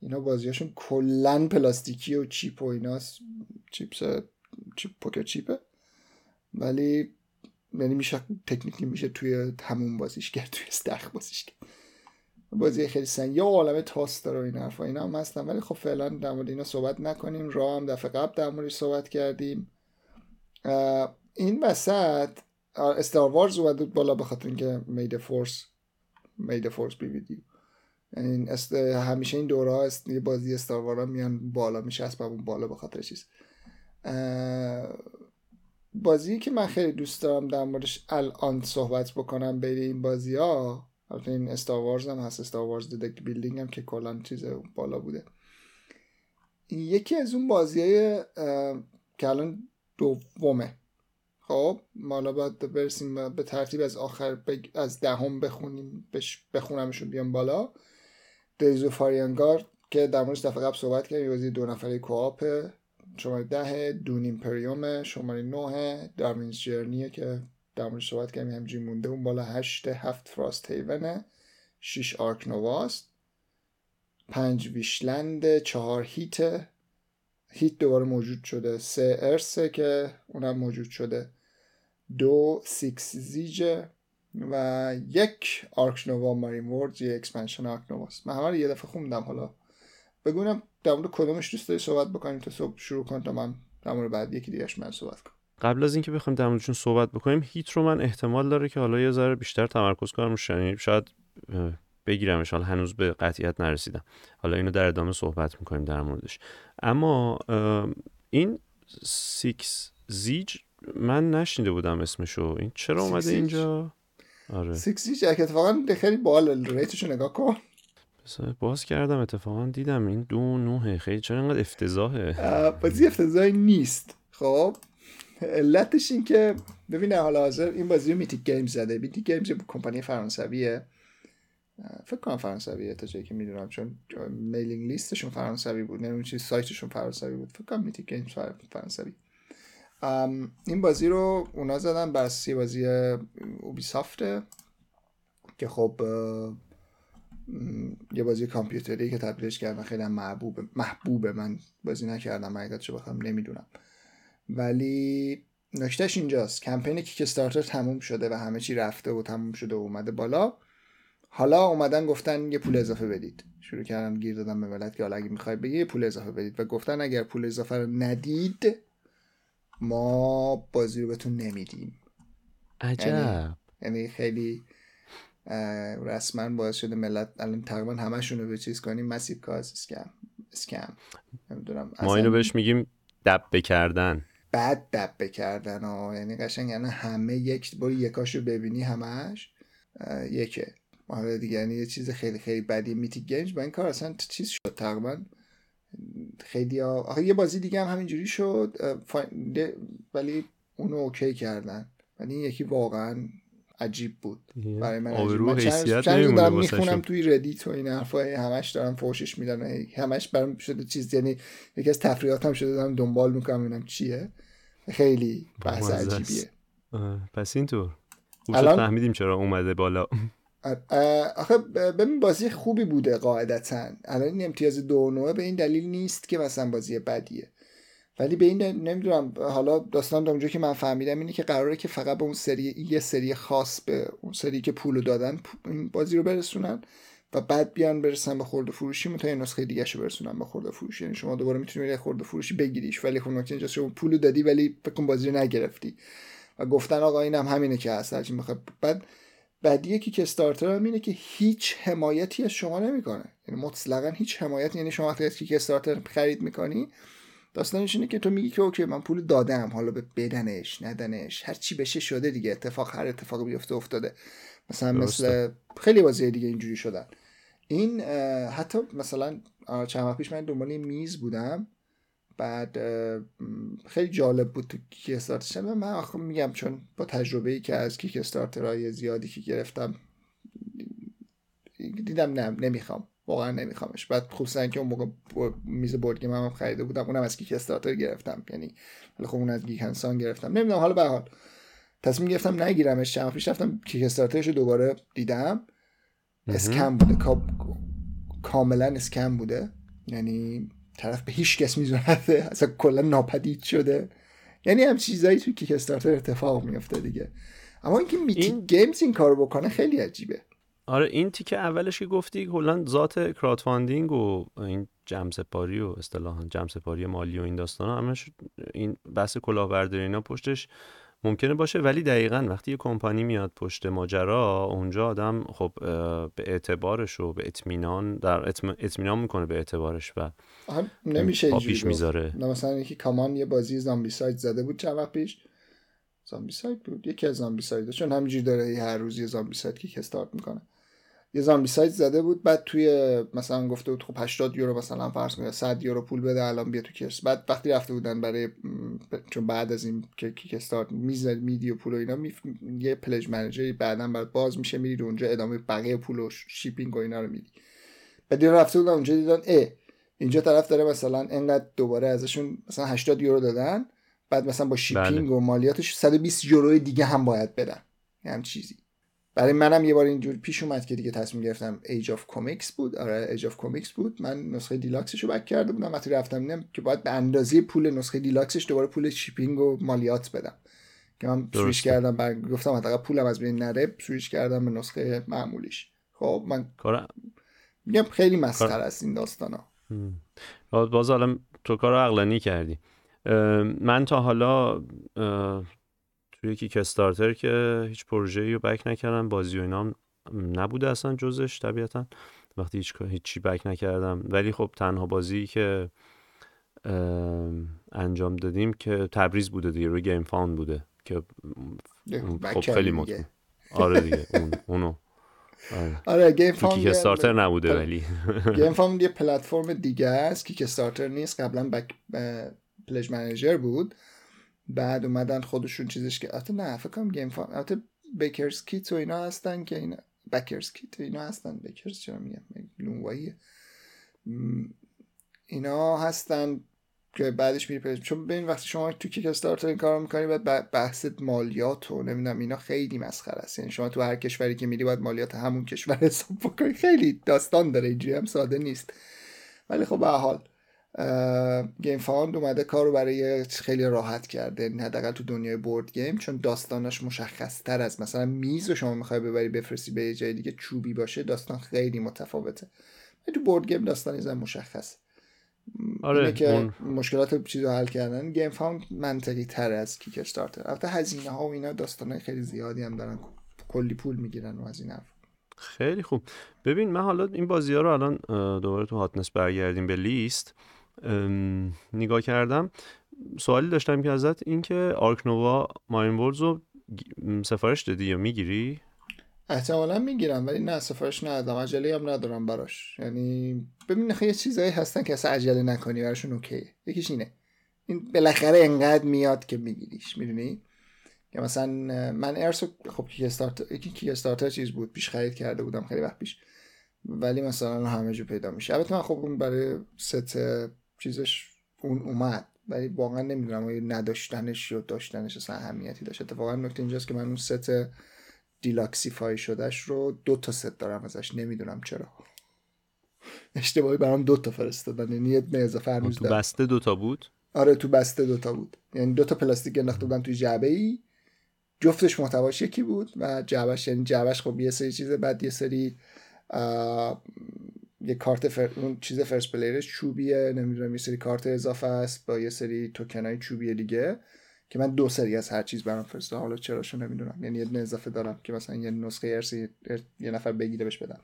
اینا بازیاشون کلا پلاستیکی و چیپ و ایناست. چیپس چیپ پوکر چیپه. ولی یعنی میشه تکنیکی میشه توی همون بازیش کرد توی استخ بازیش کرد. بازی خیلی سن یا عالم تاست داره این حرفا. اینا هم هستن. ولی خب فعلا در مورد اینا صحبت نکنیم. راه هم دفعه قبل در موردش صحبت کردیم. این وسط Star Wars اومد بالا به خاطر اینکه May the Force May the Force be with you این است همیشه این دوره است یه بازی Star Wars ها میان بالا میشه اون بالا به خاطر چیز. بازی که من خیلی دوست دارم در موردش الان صحبت بکنم بین این بازی ها البته این Star Wars هم هست Star Wars the deck building هم که کلا چیز بالا بوده. یکی از اون بازی های که الان دومه. خب مالا باید برسیم به ترتیب از آخر از دهم بخونیم بخونمشون بیام بالا. دیزو فاریانگارد که در موردش دفعه قبل صحبت کردیم بازی دو نفره کوآپ شماره ده دون ایمپریوم شماره نه داروینز جرنیه که در موردش صحبت کردیم همجوری مونده. اون بالا هشت هفت فراست هیونه شیش Ark Nova ست پنج Wishland چهار Heat. Heat دوباره موجود شده. سه Earth ه که اونم موجود شده. دو Six Siege ه و یک Ark Nova Marine Worlds یه expansion Ark Nova ست من همه یه دفعه خوندم حالا. بگونم در مورد کدومش دوست داری صحبت بکنیم تا صبح شروع کن تا من در مورد بعد یکی دیگهش من صحبت کنم. قبل از اینکه بخوایم در موردشون صحبت بکنیم Heat رو من احتمال داره که حالا یه ذره بیشتر تمرکز کنم یعنی شاید بگیرمش. حالا هنوز به قطعیت نرسیدم. حالا اینو در ادامه صحبت می‌کنیم در موردش. اما این Six Siege من نشنیده بودم اسمشو. این چرا اومده اینجا؟ آره. Six Siege اتفاقا خیلی بال rate شو نگاه کن. باز کردم. اتفاقا دیدم این دو نوه خیلی چرا اینقدر افتضاحه؟ بازی افتضاحی نیست. خب؟ علتش این که ببینه حالا حاضر این بازی رو Mythic Games زده. Mythic Games کمپانی فرانسویه. فکر کنم فرانسویه تا جایی که می‌دونم چون mailing list شون فرانسوی بود نمی‌دونم چی سایتشون فرانسوی بود. فکر کنم Mythic Games فرانسوی. این بازی رو اونا زدن بر اساس بازی Ubisoft ه که خب یه بازی کامپیوتری که تبدیلش کردن خیلی محبوب محبوبه من بازی نکردم. حقیقتشو بخوام نمی‌دونم. ولی نکتهش اینجاست. کمپین Kickstarter تموم شده و همه چی رفته و تموم شده و اومده بالا. حالا اومدن گفتن یه پول اضافه بدید. شروع کردن گیر دادن به ملت که حالا اگه می‌خوای بگی یه پول اضافه بدید. و گفتن اگر پول اضافه رو ندید ما بازی رو بهتون نمیدیم. عجب. یعنی, یعنی خیلی رسما باعث شده ملت الان تقریبا همشون رو به چیز کنیم. مسیب کاز اسکم اسکم. نمی‌دونم. ما اینو بهش میگیم دب کردن. بعد دب کردن ها یعنی قشنگ یعنی همه یک برو یکاشو ببینی همش. یکه. آره دیگه یعنی یه چیز خیلی خیلی بدی. Mythic Games با این کار اصلا چیز شد. تقریبا خیلی. آخه یه بازی دیگه هم همینجوری شد. ولی اونو OK کردن. ولی یکی واقعا عجیب بود. برای من چند, چند دارم می‌خونم توی Reddit و این حرفای همش دارم فوشش میدن. همش برام شده چیز. یعنی یکی از تفریحاتم شده دارم دنبال می‌کنم ببینم چیه. خیلی بحث عجیبیه. پس اینطور خوب الان... فهمیدیم چرا اومده بالا. آخه ببین بازی خوبی بوده قاعدتا. الان این امتیاز دو نوعه به این دلیل نیست که مثلا بازی بدیه. ولی به این نمی‌دونم حالا داستان اونجا که من فهمیدم اینه که قراره که فقط به اون سری یه سری خاص به اون سری که پولو دادن بازی رو برسونن و بعد بیان برسن به خورده فروشی تا نسخه دیگه شو برسونن به خورده فروشی. یعنی شما دوباره می‌تونید یه خورده فروشی بگیریش. ولی خب نکته اینجاست شما پولو دادی ولی فکر بازی رو نگرفتی. و گفتن آقا اینم همینه که هست هرچی می‌خواد. بعد بعدی یکی که استارتر هم اینه که هیچ حمایتی از شما نمی‌کنه. یعنی مطلقا هیچ حمایت یعنی شما وقتی که استارتر خرید می‌کنی داستانش اینه که تو میگی که اوکی من پول دادم حالا به بدنش ندنش هر چی بشه شده دیگه اتفاق هر اتفاقی بیفته افتاده. مثلا مثل خیلی بازی دیگه اینجوری شدن. این حتی مثلا چند وقت پیش من دنبال میز بودم. بعد خیلی جالب بود تو Kickstarter من آخه میگم چون با تجربه ای که از Kickstarter های زیادی که گرفتم دیدم نه نمی‌خوام. واقعا نمیخوامش. بعد خصوصا که اون موقع میز board game هم خریده بودم اونم از Kickstarter گرفتم. یعنی حالا خب اون از Geeknson گرفتم. نمی‌دونم حالا به حال. تصمیم گرفتم نگیرمش چند پیش رفتم Kickstarter ش رو دوباره دیدم. scam بوده. کاملا scam بوده. یعنی طرف به هیچ کس میزنده اصلا کلا ناپدید شده. یعنی همچین چیزایی تو Kickstarter اتفاق میفته دیگه. اما اینکه Mythic این... Games این کارو بکنه خیلی عجیبه. آره این تیکه اولش که گفتی کلا ذات crowdfunding و این جمع سپاری و اصطلاحا جمع سپاری مالی و این داستانا همش این بحث کلاهبرداری اینا پشتش ممکنه باشه. ولی دقیقا وقتی یه کمپانی میاد پشت ماجرا اونجا آدم خب به اعتبارش و به اطمینان در اطمینان می‌کنه به اعتبارش و نمیشه پیش می‌ذاره. مثلا یکی کامان یه بازی زامبی سایت زده بود چند وقت پیش؟ زامبی سایت بود؟ یکی از زامبی سایت چون همینجوری داره هر روز یه زامبی سایت که استارت می‌کنه. یه زامبی سایت زده بود. بعد توی مثلا گفته بود خب 80 یورو مثلا فرض کنید 100 یورو پول بده الان بیا تو کیس. بعد وقتی رفته بودن برای چون بعد از این که کیک استارت می‌زد میدی و پول و اینا می... یه pledge manager بعدا بعد باز میشه میری اونجا ادامه بقیه پول و shipping و اینا رو میدی. بعد رفته بودن اونجا دیدن ا اینجا طرف داره مثلا انقدر دوباره ازشون مثلا 80 یورو دادن. بعد مثلا با shipping بله. و مالیاتش 120 یورو دیگه هم باید بدن. همچین چیزی. برای منم یه بار اینجور پیش اومد که دیگه تصمیم گرفتم Age of Comics بود. آره Age of Comics بود. من نسخه deluxe ش رو back کرده بودم. وقتی رفتم دیدم که باید به اندازه پول نسخه deluxe ش دوباره پول shipping و مالیات بدم. که من سویش کردم بر... گفتم حداقل پولم از بین نره سویش کردم به نسخه معمولیش. خب من کار میگم خیلی مسخره است این داستانا. باز حالا تو کار عقلانی کردی. من تا حالا توی کیک استارتر که هیچ پروژه‌ای رو بک نکردم بازی و اینا نبوده اصلا جزش طبیعتا. وقتی هیچ هیچی بک نکردم. ولی خب تنها بازی که انجام دادیم که تبریز بوده دیگه. روی گیم فاون بوده که خب خیلی مطمئن. آره دیگه. اون اونو. آره, آره گیم فاون کیک استارتر نبوده ولی. گیم فاون یه پلتفرم دیگه است کیک استارتر نیست. قبلا بک پلج منیجر بود. بعد اومدن خودشون چیزش که البته نه فکر کنم گیم فان البته بیکرز کیت و اینا هستن که اینا بکرز کیت و اینا هستن. بیکرز چرا میگم؟ لونوایی اینا هستن که بعدش میری چون ببین وقتی شما تو Kickstarter این کارو می‌کنی بعد بحث مالیات و نمی‌دونم اینا خیلی مسخره است. یعنی شما تو هر کشوری که میری باید مالیات همون کشور حساب بکنی. خیلی داستان داره اینجوری هم ساده نیست. ولی خب به حال Gamefound اومده کارو برای خیلی راحت کرده یعنی حداقل تو دنیای board game چون داستانش مشخص تر از مثلا میز رو شما می‌خوای ببری بفرستی به یه جای دیگه چوبی باشه داستان خیلی متفاوته. تو board game داستان یه مشخص. آره که اون... مشکلات چیزو حل کردن. Gamefound منطقی تر از Kickstarter البته هزینه ها و اینا داستانه خیلی زیادی هم دارن. کلی پول می‌گیرن و از این حرف. خیلی خوب. ببین من حالا این بازی ها رو الان دوباره تو hotness برگردیم به لیست نگاه کردم. سوالی داشتم که ازت این که Ark Nova Marine رو سفارش دادی یا می‌گیری؟ احتمالا می‌گیرم ولی نه سفارش ندادم. عجله هم ندارم براش. یعنی ببین یه چیزایی هستن که اصلا عجله نکنی براشون اوکی. یکیش اینه. این بالاخره انقدر میاد که میگیریش می‌دونی؟ که مثلا من ارس خب کی استارت یکی کی استارتر چیز بود پیش خرید کرده بودم خیلی وقت پیش. ولی مثلا همه جو پیدا میشه. البته من خب برای ست چیزش اون اومد. ولی واقعا نمی‌دونم نداشتنش یا داشتنش اصلا اهمیتی داشت. اتفاقا نکته اینجاست که من اون ست deluxify شده‌ش رو دو تا ست دارم ازش. نمی‌دونم چرا. اشتباهی برام دو تا فرستادن یعنی یه اضافه هنوز تو بسته دو تا بود؟ آره تو بسته دو تا بود. یعنی دو تا پلاستیک انداخته بودن توی جعبه ای جفتش محتواش یکی بود و جعبش یعنی جعبش خب یه سری چیز بعد یه سری یه کارت فر... اون چیز first player ش چوبیه نمی‌دونم یه سری کارت اضافه است با یه سری توکنای چوبی دیگه که من دو سری از هر چیز برام فرستاده حالا چراشو نمی‌دونم. یعنی یه اضافه دارم که مثلا یه نسخه Earth ی یه نفر بگیره بهش بدم.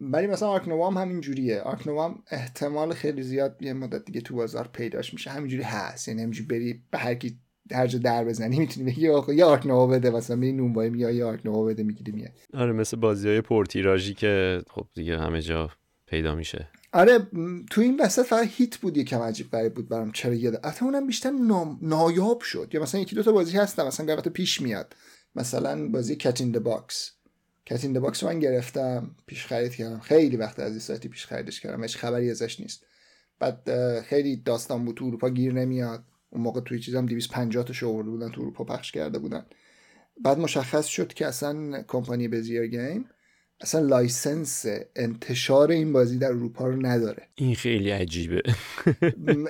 ولی مثلا Ark Nova ام همین جوریه Ark Nova ام احتمال خیلی زیاد یه مدت دیگه تو بازار پیداش میشه. همینجوری هست. یعنی همینجوری بری به هر کی هر جا در بزنی می‌تونی بگی آخه یه Ark Nova بده مثلا میری نونوایی یا یه Ark Nova بده می‌گیری میاد. آره مثل بازی های پرتیراژی که خب دیگه همه جا پیدا میشه. آره تو این وسط فقط Heat بود یکم عجیب غریب بود برام. چرا یاد؟ البته اونم بیشتر نایاب شد. یا مثلا یکی دو تا بازی هستم مثلا قربت پیش میاد. مثلا بازی Cat in the Box Cat in the Box من گرفتم پیش خرید کردم. خیلی وقت از این سایتی پیش خریدش کردم هیچ خبری ازش نیست. بعد خیلی داستان بود تو اروپا گیر نمیاد. اون موقع توی چیزام 250 تا آورده بودن تو اروپا پخش کرده بودن. بعد مشخص شد که اصلا کمپانی Bézier Games اصلا license انتشار این بازی در اروپا رو نداره. این خیلی عجیبه.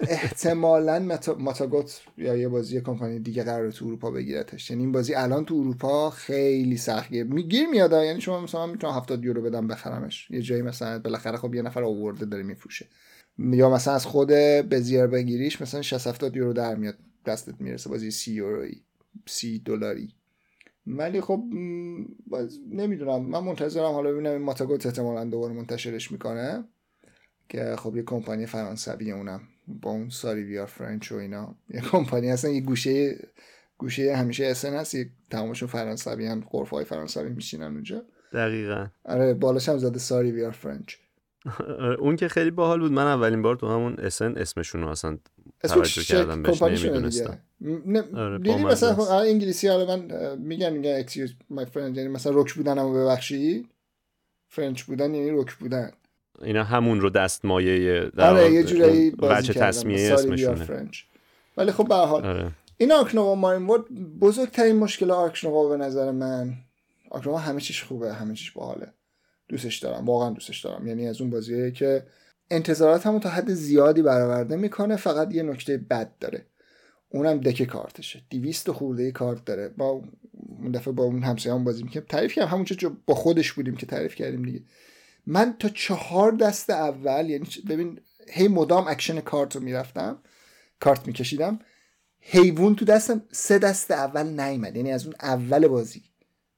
احتمالا Matagot یا یه بازی کمپانی دیگه قرار تو اروپا بگیرتش. یعنی این بازی الان تو اروپا خیلی سختی گیر میاد یعنی شما مثلا می‌تونم 70 یورو بدم بخرمش. یه جایی مثلا بالاخره خب یه نفر آورده داره میفروشه. یا مثلا از خود Bézier بگیریش مثلا 60 70 یورو در میاد دستت می‌رسه بازی 30 یورویی 30 دلاری. ولی خب نمی‌دونم. من منتظرم حالا ببینم این Matagot احتمالا دوباره منتشرش می‌کنه که خب یه کمپانی فرانسوی اونم با اون Sorry We Are French و اینا. یه کمپانی هستن یه گوشه گوشه همیشه اسن هست یه تمامشون فرانسوی هم غرفه های فرانسوی میشینن اونجا. دقیقا. آره بالاش هم زده Sorry We Are French. اون که خیلی باحال بود. من اولین بار تو همون اسن اسمشون رو اصلا توجه کردم بهش نمی‌دونستم. آره دیدی مثلا انگلیسی حالا من میگن میگن excuse my French یعنی مثلا رک بودن همو ببخشید French بودن یعنی رک بودن. اینا همون رو دست مایه در آره یه جورایی وجه تسمیه اسمشونه. ولی خب به حال آره. این Ark Nova Marine World بزرگترین مشکل Ark Nova به نظر من Ark Nova همه چیش خوبه همه چیش باحاله. دوستش دارم واقعا دوستش دارم. یعنی از اون بازیه که انتظارات همون تا حد زیادی برآورده می‌کنه فقط یه نکته بد داره. اونم deck کارتشه. 200 خورده کارت داره. با اون دفعه با اون همسایه هم بازی می‌کنم تعریف کردم چه با خودش بودیم که تعریف کردیم دیگه. من تا چهار دست اول یعنی ببین هی مدام اکشن کارت رو می‌رفتم کارت میکشیدم حیوان تو دستم سه دست اول نیمد یعنی از اون اول بازی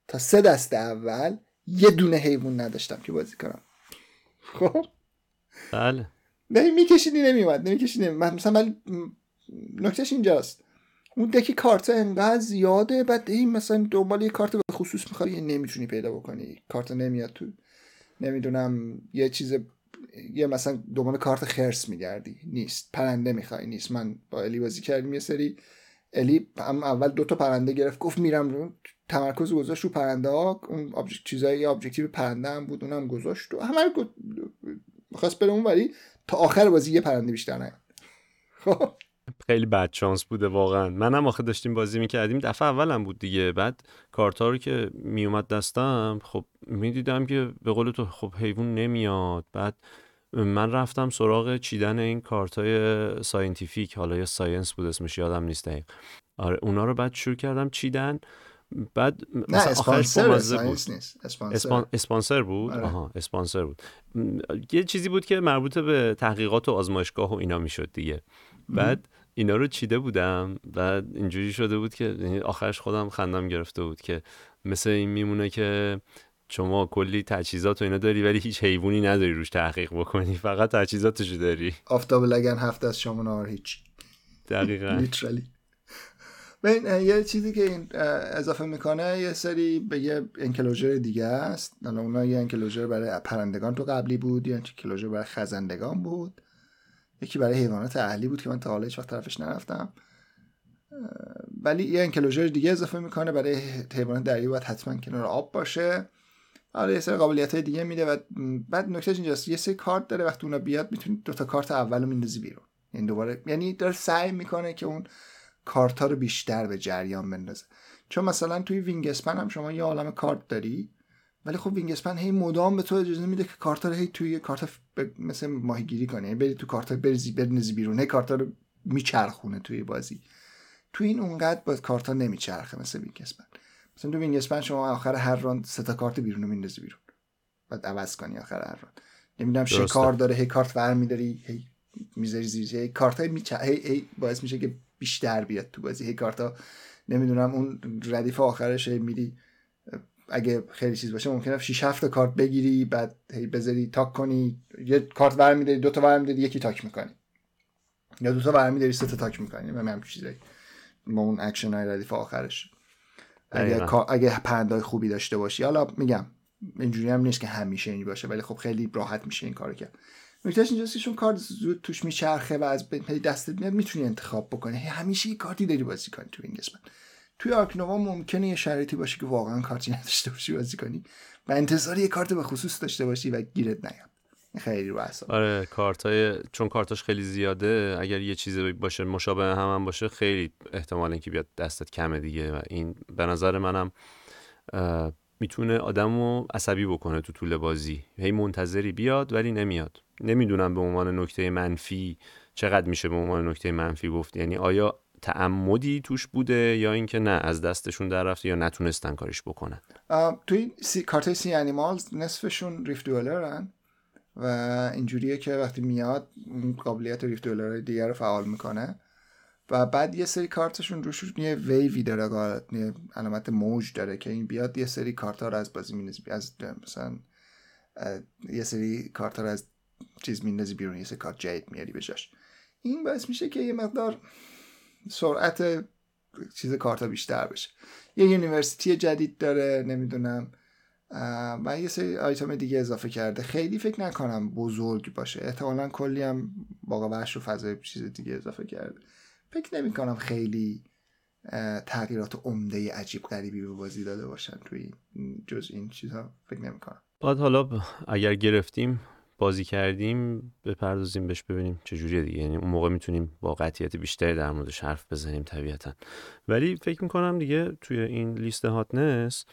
تا سه دست اول یه دونه حیوان نداشتم که بازی کنم. خب؟ بله. نه میکشیدی نمیومد نمیکشیدی مثلا ولی نکتهش اینجاست. اون دکی کارت انقدر زیاده بعد این مثلا دنبال یه کارت به خصوص می‌خوای نمی‌تونی پیدا بکنی. کارت نمیاد تو نمی‌دونم یه چیز یه مثلا دنبال کارت خرس میگردی. نیست. پرنده می‌خوای نیست. من با الی بازی کردیم یه سری. الی هم اول دو تا پرنده گرفت گفت میرم رو تمرکز گذاشت رو پرنده ها. اون object چیزای objective پرنده هم بود اونم گذاشت و همه رو خواست بره اون ولی تا آخر بازی یه پرنده بیشتر نه خب. خیلی بد شانس بوده واقعا. منم آخه داشتیم بازی می‌کردیم. دفعه اولم بود دیگه. بعد کارتا رو که میومد دستم خب می‌دیدم که به قول تو خب حیوان نمیاد. بعد من رفتم سراغ چیدن این کارتای scientific حالا یا science بود اسمش یادم نیست دقیق آره اونا رو بعد شروع کردم چیدن. بعد نه اسپانسر بود. نیست. اسپانسر. اسپانسر بود؟ آره. آها اسپانسر بود. یه چیزی بود که مربوط به تحقیقات و آزمایشگاه و اینا می‌شد دیگه. بعد اینا رو چیده بودم بعد اینجوری شده بود که یعنی آخرش خودم خندم گرفته بود که مثل این میمونه که شما کلی تجهیزات و اینا داری ولی هیچ حیوانی نداری روش تحقیق بکنی. فقط تجهیزاتشو داری. آفتاب لگن هفته از شما نار هیچ. دقیقا. ببین یه چیزی که این اضافه می‌کنه یه سری به یه انکلوژر دیگه است. حالا اونا یه انکلوژر برای پرندگان تو قبلی بود یه انکلوژر برای خزندگان بود. یکی برای حیوانات اهلی بود که من تا حالا هیچ وقت طرفش نرفتم. ولی یه انکلوژر دیگه اضافه می‌کنه برای حیوانات دریایی باید حتما کنار آب باشه. آره یه سری قابلیت های دیگه میده و بعد نکته اینجاست یه سری کارت داره. وقتی اونا بیاد می‌تونی دو تا کارت اولو میندازی بیرون. این دوباره یعنی داره سعی می‌کنه که اون کارت ها رو بیشتر به جریان بندازه. چون مثلا توی Wingspan هم شما یه عالم کارت داری ولی خب Wingspan هی مدام به تو اجازه میده که کارت رو هی توی کارت ب... مثل ماهیگیری کنی. یعنی بری تو کارت بریزی بندازی بیرون هی کارت رو میچرخونه توی بازی. تو این اونقدر با کارت ها نمیچرخه مثل Wingspan. مثلا تو Wingspan شما آخر هر راند سه تا کارت بیرون رو میندازی بیرون. بعد عوض کنی آخر هر راند نمی‌دونم شکار داره هی کارت ور میداری هی می‌ذاری زیر هی کارت های میچ... هی... هی باعث میشه که بیشتر بیاد تو بازی. هی کارتا نمی‌دونم اون ردیف آخرش میری اگه خیلی چیز باشه ممکنه 6 7 کارت بگیری بعد هی بذاری tuck کنی. یه کارت ور میداری دو تا ور میداری یکی tuck می‌کنی. یا دو تا ور میداری سه تا tuck می‌کنی. همچین چیزایی. با اون اکشن های ردیف آخرش. اگه اگه پرندای خوبی داشته باشی. حالا میگم اینجوری هم نیست که همیشه این باشه ولی خب خیلی راحت میشه این کارو کرد. نکتهش اینجاست که چون کارت زود توش میچرخه و از دستت میاد می‌تونی انتخاب بکنی. همیشه یه کارتی داری بازی کنی تو این قسمت. توی Ark Nova ممکنه یه شرایطی باشه که واقعا کارتی نداشته باشی بازی کنی و انتظار یه کارت به خصوص داشته باشی و گیرت نیاد. خیلی رو آره کارتای چون کارتاش خیلی زیاده اگر یه چیزی باشه مشابه هم, هم باشه خیلی احتمال اینکه بیاد دستت کمه دیگه و این به نظر منم می‌تونه آدمو عصبی بکنه تو طول بازی. هی منتظری بیاد ولی نمیاد. نمی‌دونم به عنوان نکته منفی چقدر میشه به عنوان نکته منفی گفت. یعنی آیا تعمدی توش بوده یا اینکه نه از دستشون در رفته یا نتونستن کارش بکنن؟ توی سی... کارت سی انیمالز نصفشون ریفت دوالرن و اینجوریه که وقتی میاد قابلیت ریفت دوالر دیگر رو فعال می‌کنه و بعد یه سری کارتشون روش یه ویوی داره یه علامت موج داره که این بیاد یه سری کارت ها رو از بازی میندازی از مثلا یه سری کارت ها رو از چیز میندازی بیرون یه سری کارت جدید میاری بجاش. این باعث میشه که یه مقدار سرعت چیز کارتا بیشتر بشه. یه university جدید داره نمی‌دونم و یه سری آیتم دیگه اضافه کرده. خیلی فکر نکنم بزرگ باشه. احتمالا کلی هم باغ وحش و فضای چیز دیگه اضافه کرده. فکر نمی کنم خیلی تغییرات عمده عجیب غریبی به بازی داده باشن توی جز این چیزها. فکر نمی کنم بعد حالا اگر گرفتیم بازی کردیم بپردازیم بهش ببینیم چجوریه دیگه. یعنی اون موقع می‌تونیم با قطعیت بیشتری در موردش حرف بزنیم طبیعتا. ولی فکر می‌کنم دیگه توی این لیست هاتنس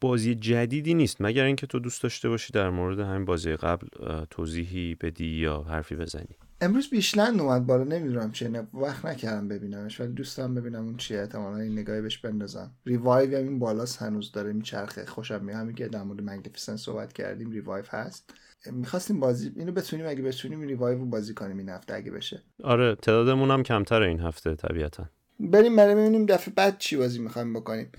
بازی جدیدی نیست. مگر اینکه تو دوست داشته باشی در مورد همین بازی قبل توضیحی بدی یا حرفی بزنی. امروز بیشلند اومد بالا نمی‌دونم چه نه وقت نکردم ببینمش ولی دوستم ببینم اون چیه احتمالا این نگاهی بهش بندازم. Revive هم این بالاست هنوز داره میچرخه خوشم میاد. همین که در مورد Magnificent صحبت کردیم Revive هست. می‌خواستیم بازی اینو بتونیم اگه بتونیم Revive بازی کنیم این هفته اگه بشه. آره تعدادمون هم کمتره این هفته طبیعتا. بریم بریم ببینیم دفعه بعد چی بازی می‌خوایم بکنیم.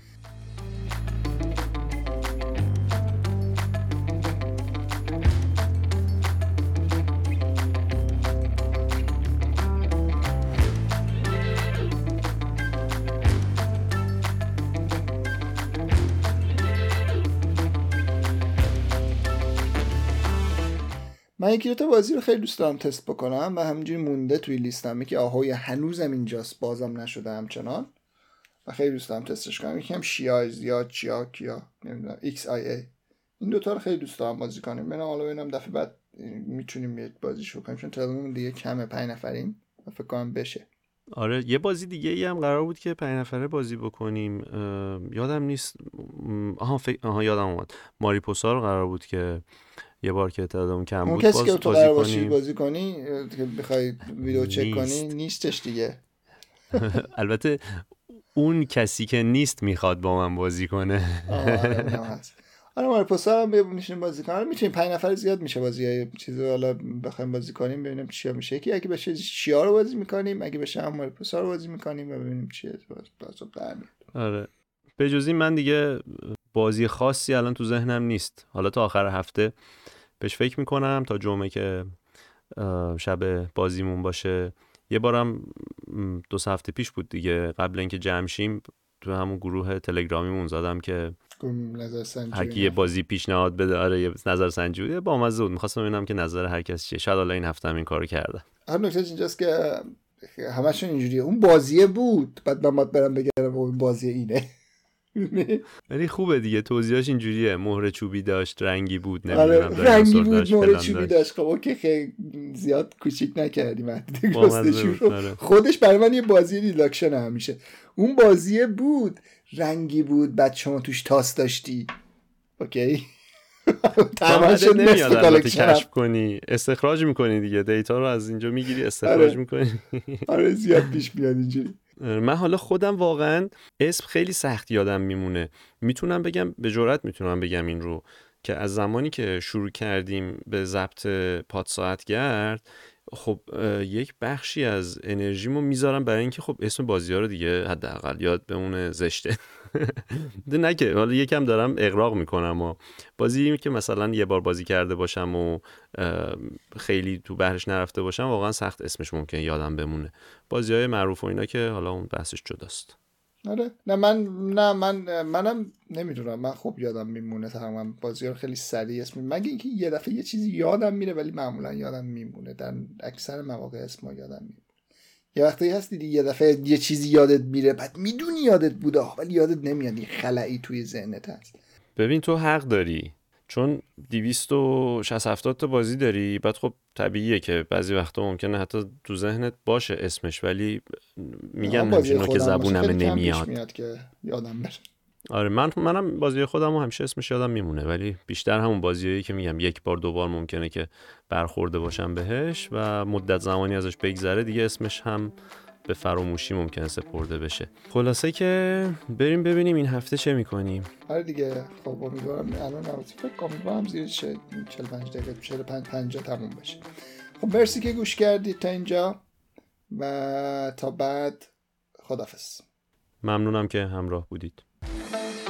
من یکی تا بازی رو خیلی دوست دارم تست بکنم و همینجوری مونده توی لیستم. که آهای هنوزم اینجاست بازم نشده همچنان. و خیلی دوست دارم تستش کنم. یکی هم شیایز یا چیاک یا نمی‌دونم ایکس آی ای. این دوتا رو خیلی دوست دارم بازی کنیم ببینم حالا ببینم دفعه بعد می‌تونیم یک بازی کنیم چون تعدادمون دیگه کمه پنج نفریم فکر کنم بشه. آره یه بازی دیگه ای هم قرار بود که پنج نفره بازی بکنیم. یادم نیست. آها, فکر... آها یادم اومد. ماریپوسا رو قرار بود که یه بار که تعدادمون کم بود کسی که تو قرار باشی بازی کنی که بخوای ویدیو چک کنی نیستش دیگه. البته اون کسی که نیست می‌خواد با من بازی کنه. آره ما پوسا هم میشیم بازی کنیم. می‌تونیم پنج نفر زیاد میشه بازی. های چیزی حالا بخوایم بازی کنیم ببینیم چیا میشه. یکی اگه بشه چیا رو بازی می‌کنیم اگه بشه هم پوسا رو بازی می‌کنیم و ببینیم چیه. آره. به جزی من دیگه بازی خاصی الان تو ذهنم نیست. حالا تا آخر هفته بهش فکر می‌کنم تا جمعه که شب بازیمون باشه. یه بارم دو هفته پیش بود دیگه. قبل اینکه جمع شیم تو همون گروه تلگرامیمون زدم که هر یه بازی پیشنهاد بده آره یه نظر سنجی با مزه بود. می‌خواستم ببینم که نظر هر کس چیه. شاید حالا این هفته هم این کارو کرده هر نکته اینجاست که همشون اینجوریه. اون بازیه بود. بعد من باید برم بگم اون بازی اینه. ولی خوبه دیگه توضیحش اینجوریه. مهره چوبی داشت رنگی بود آره رنگی بود مهره چوبی داشت. خب اوکی خیلی زیاد کوچیک نکردیم. آره. خودش برای من یه بازی relaxation همیشه. اون بازی بود رنگی بود بعد شما توش تاس داشتی. اوکی؟ شد نمیاد کشف کنی. استخراج می‌کنی دیگه. دیتا رو از اینجا می‌گیری استخراج آره. می‌کنی. آره زیاد پیش میاد اینجوری. من حالا خودم واقعا اسم خیلی سخت یادم میمونه. می‌تونم بگم به جرات می‌تونم بگم این رو که از زمانی که شروع کردیم به ضبط پاد ساعت گرد خب یک بخشی از انرژیمو می‌ذارم برای اینکه خب اسم بازی ها رو دیگه حداقل یاد بمونه زشته. نه که. حالا یکم دارم اقراق می‌کنم و بازی که مثلا یه بار بازی کرده باشم و خیلی تو بهرش نرفته باشم واقعا سخت اسمش ممکن یادم بمونه. بازی های معروف و اینا که حالا اون بحثش جداست. آره. نه من نه من منم نمی‌دونم. من خوب یادم میمونه تقریبا بازی خیلی سریع اسم مگه اینکه یه دفعه یه چیزی یادم میره ولی معمولا یادم میمونه. در اکثر مواقع اسم یادم میمونه. یه وقتی هست دیدی یه دفعه یه چیزی یادت میره بعد می‌دونی یادت بوده ولی یادت نمیاد این خلایی توی ذهنت هست. ببین تو حق داری. چون 260 70 تا بازی داری بعد خب طبیعیه که بعضی وقتا ممکنه حتی تو ذهنت باشه اسمش ولی میگن نمیشه که زبونم نمیاد. میاد که یادم بره. آره من منم بازی خودم همیشه اسمش یادم میمونه ولی بیشتر همون بازیایی که میگم یک بار دو بار ممکنه که برخورده باشم بهش و مدت زمانی ازش بگذره دیگه اسمش هم به فراموشی ممکنه سپرده بشه. خلاصه که بریم ببینیم این هفته چه می‌کنیم. آره دیگه خب امیدوارم الان فکر کنم زیر 45 دقیقه 45 50 تموم بشه. خب مرسی که گوش کردید تا اینجا و تا بعد خدافظ ممنونم که همراه بودید. Thank you.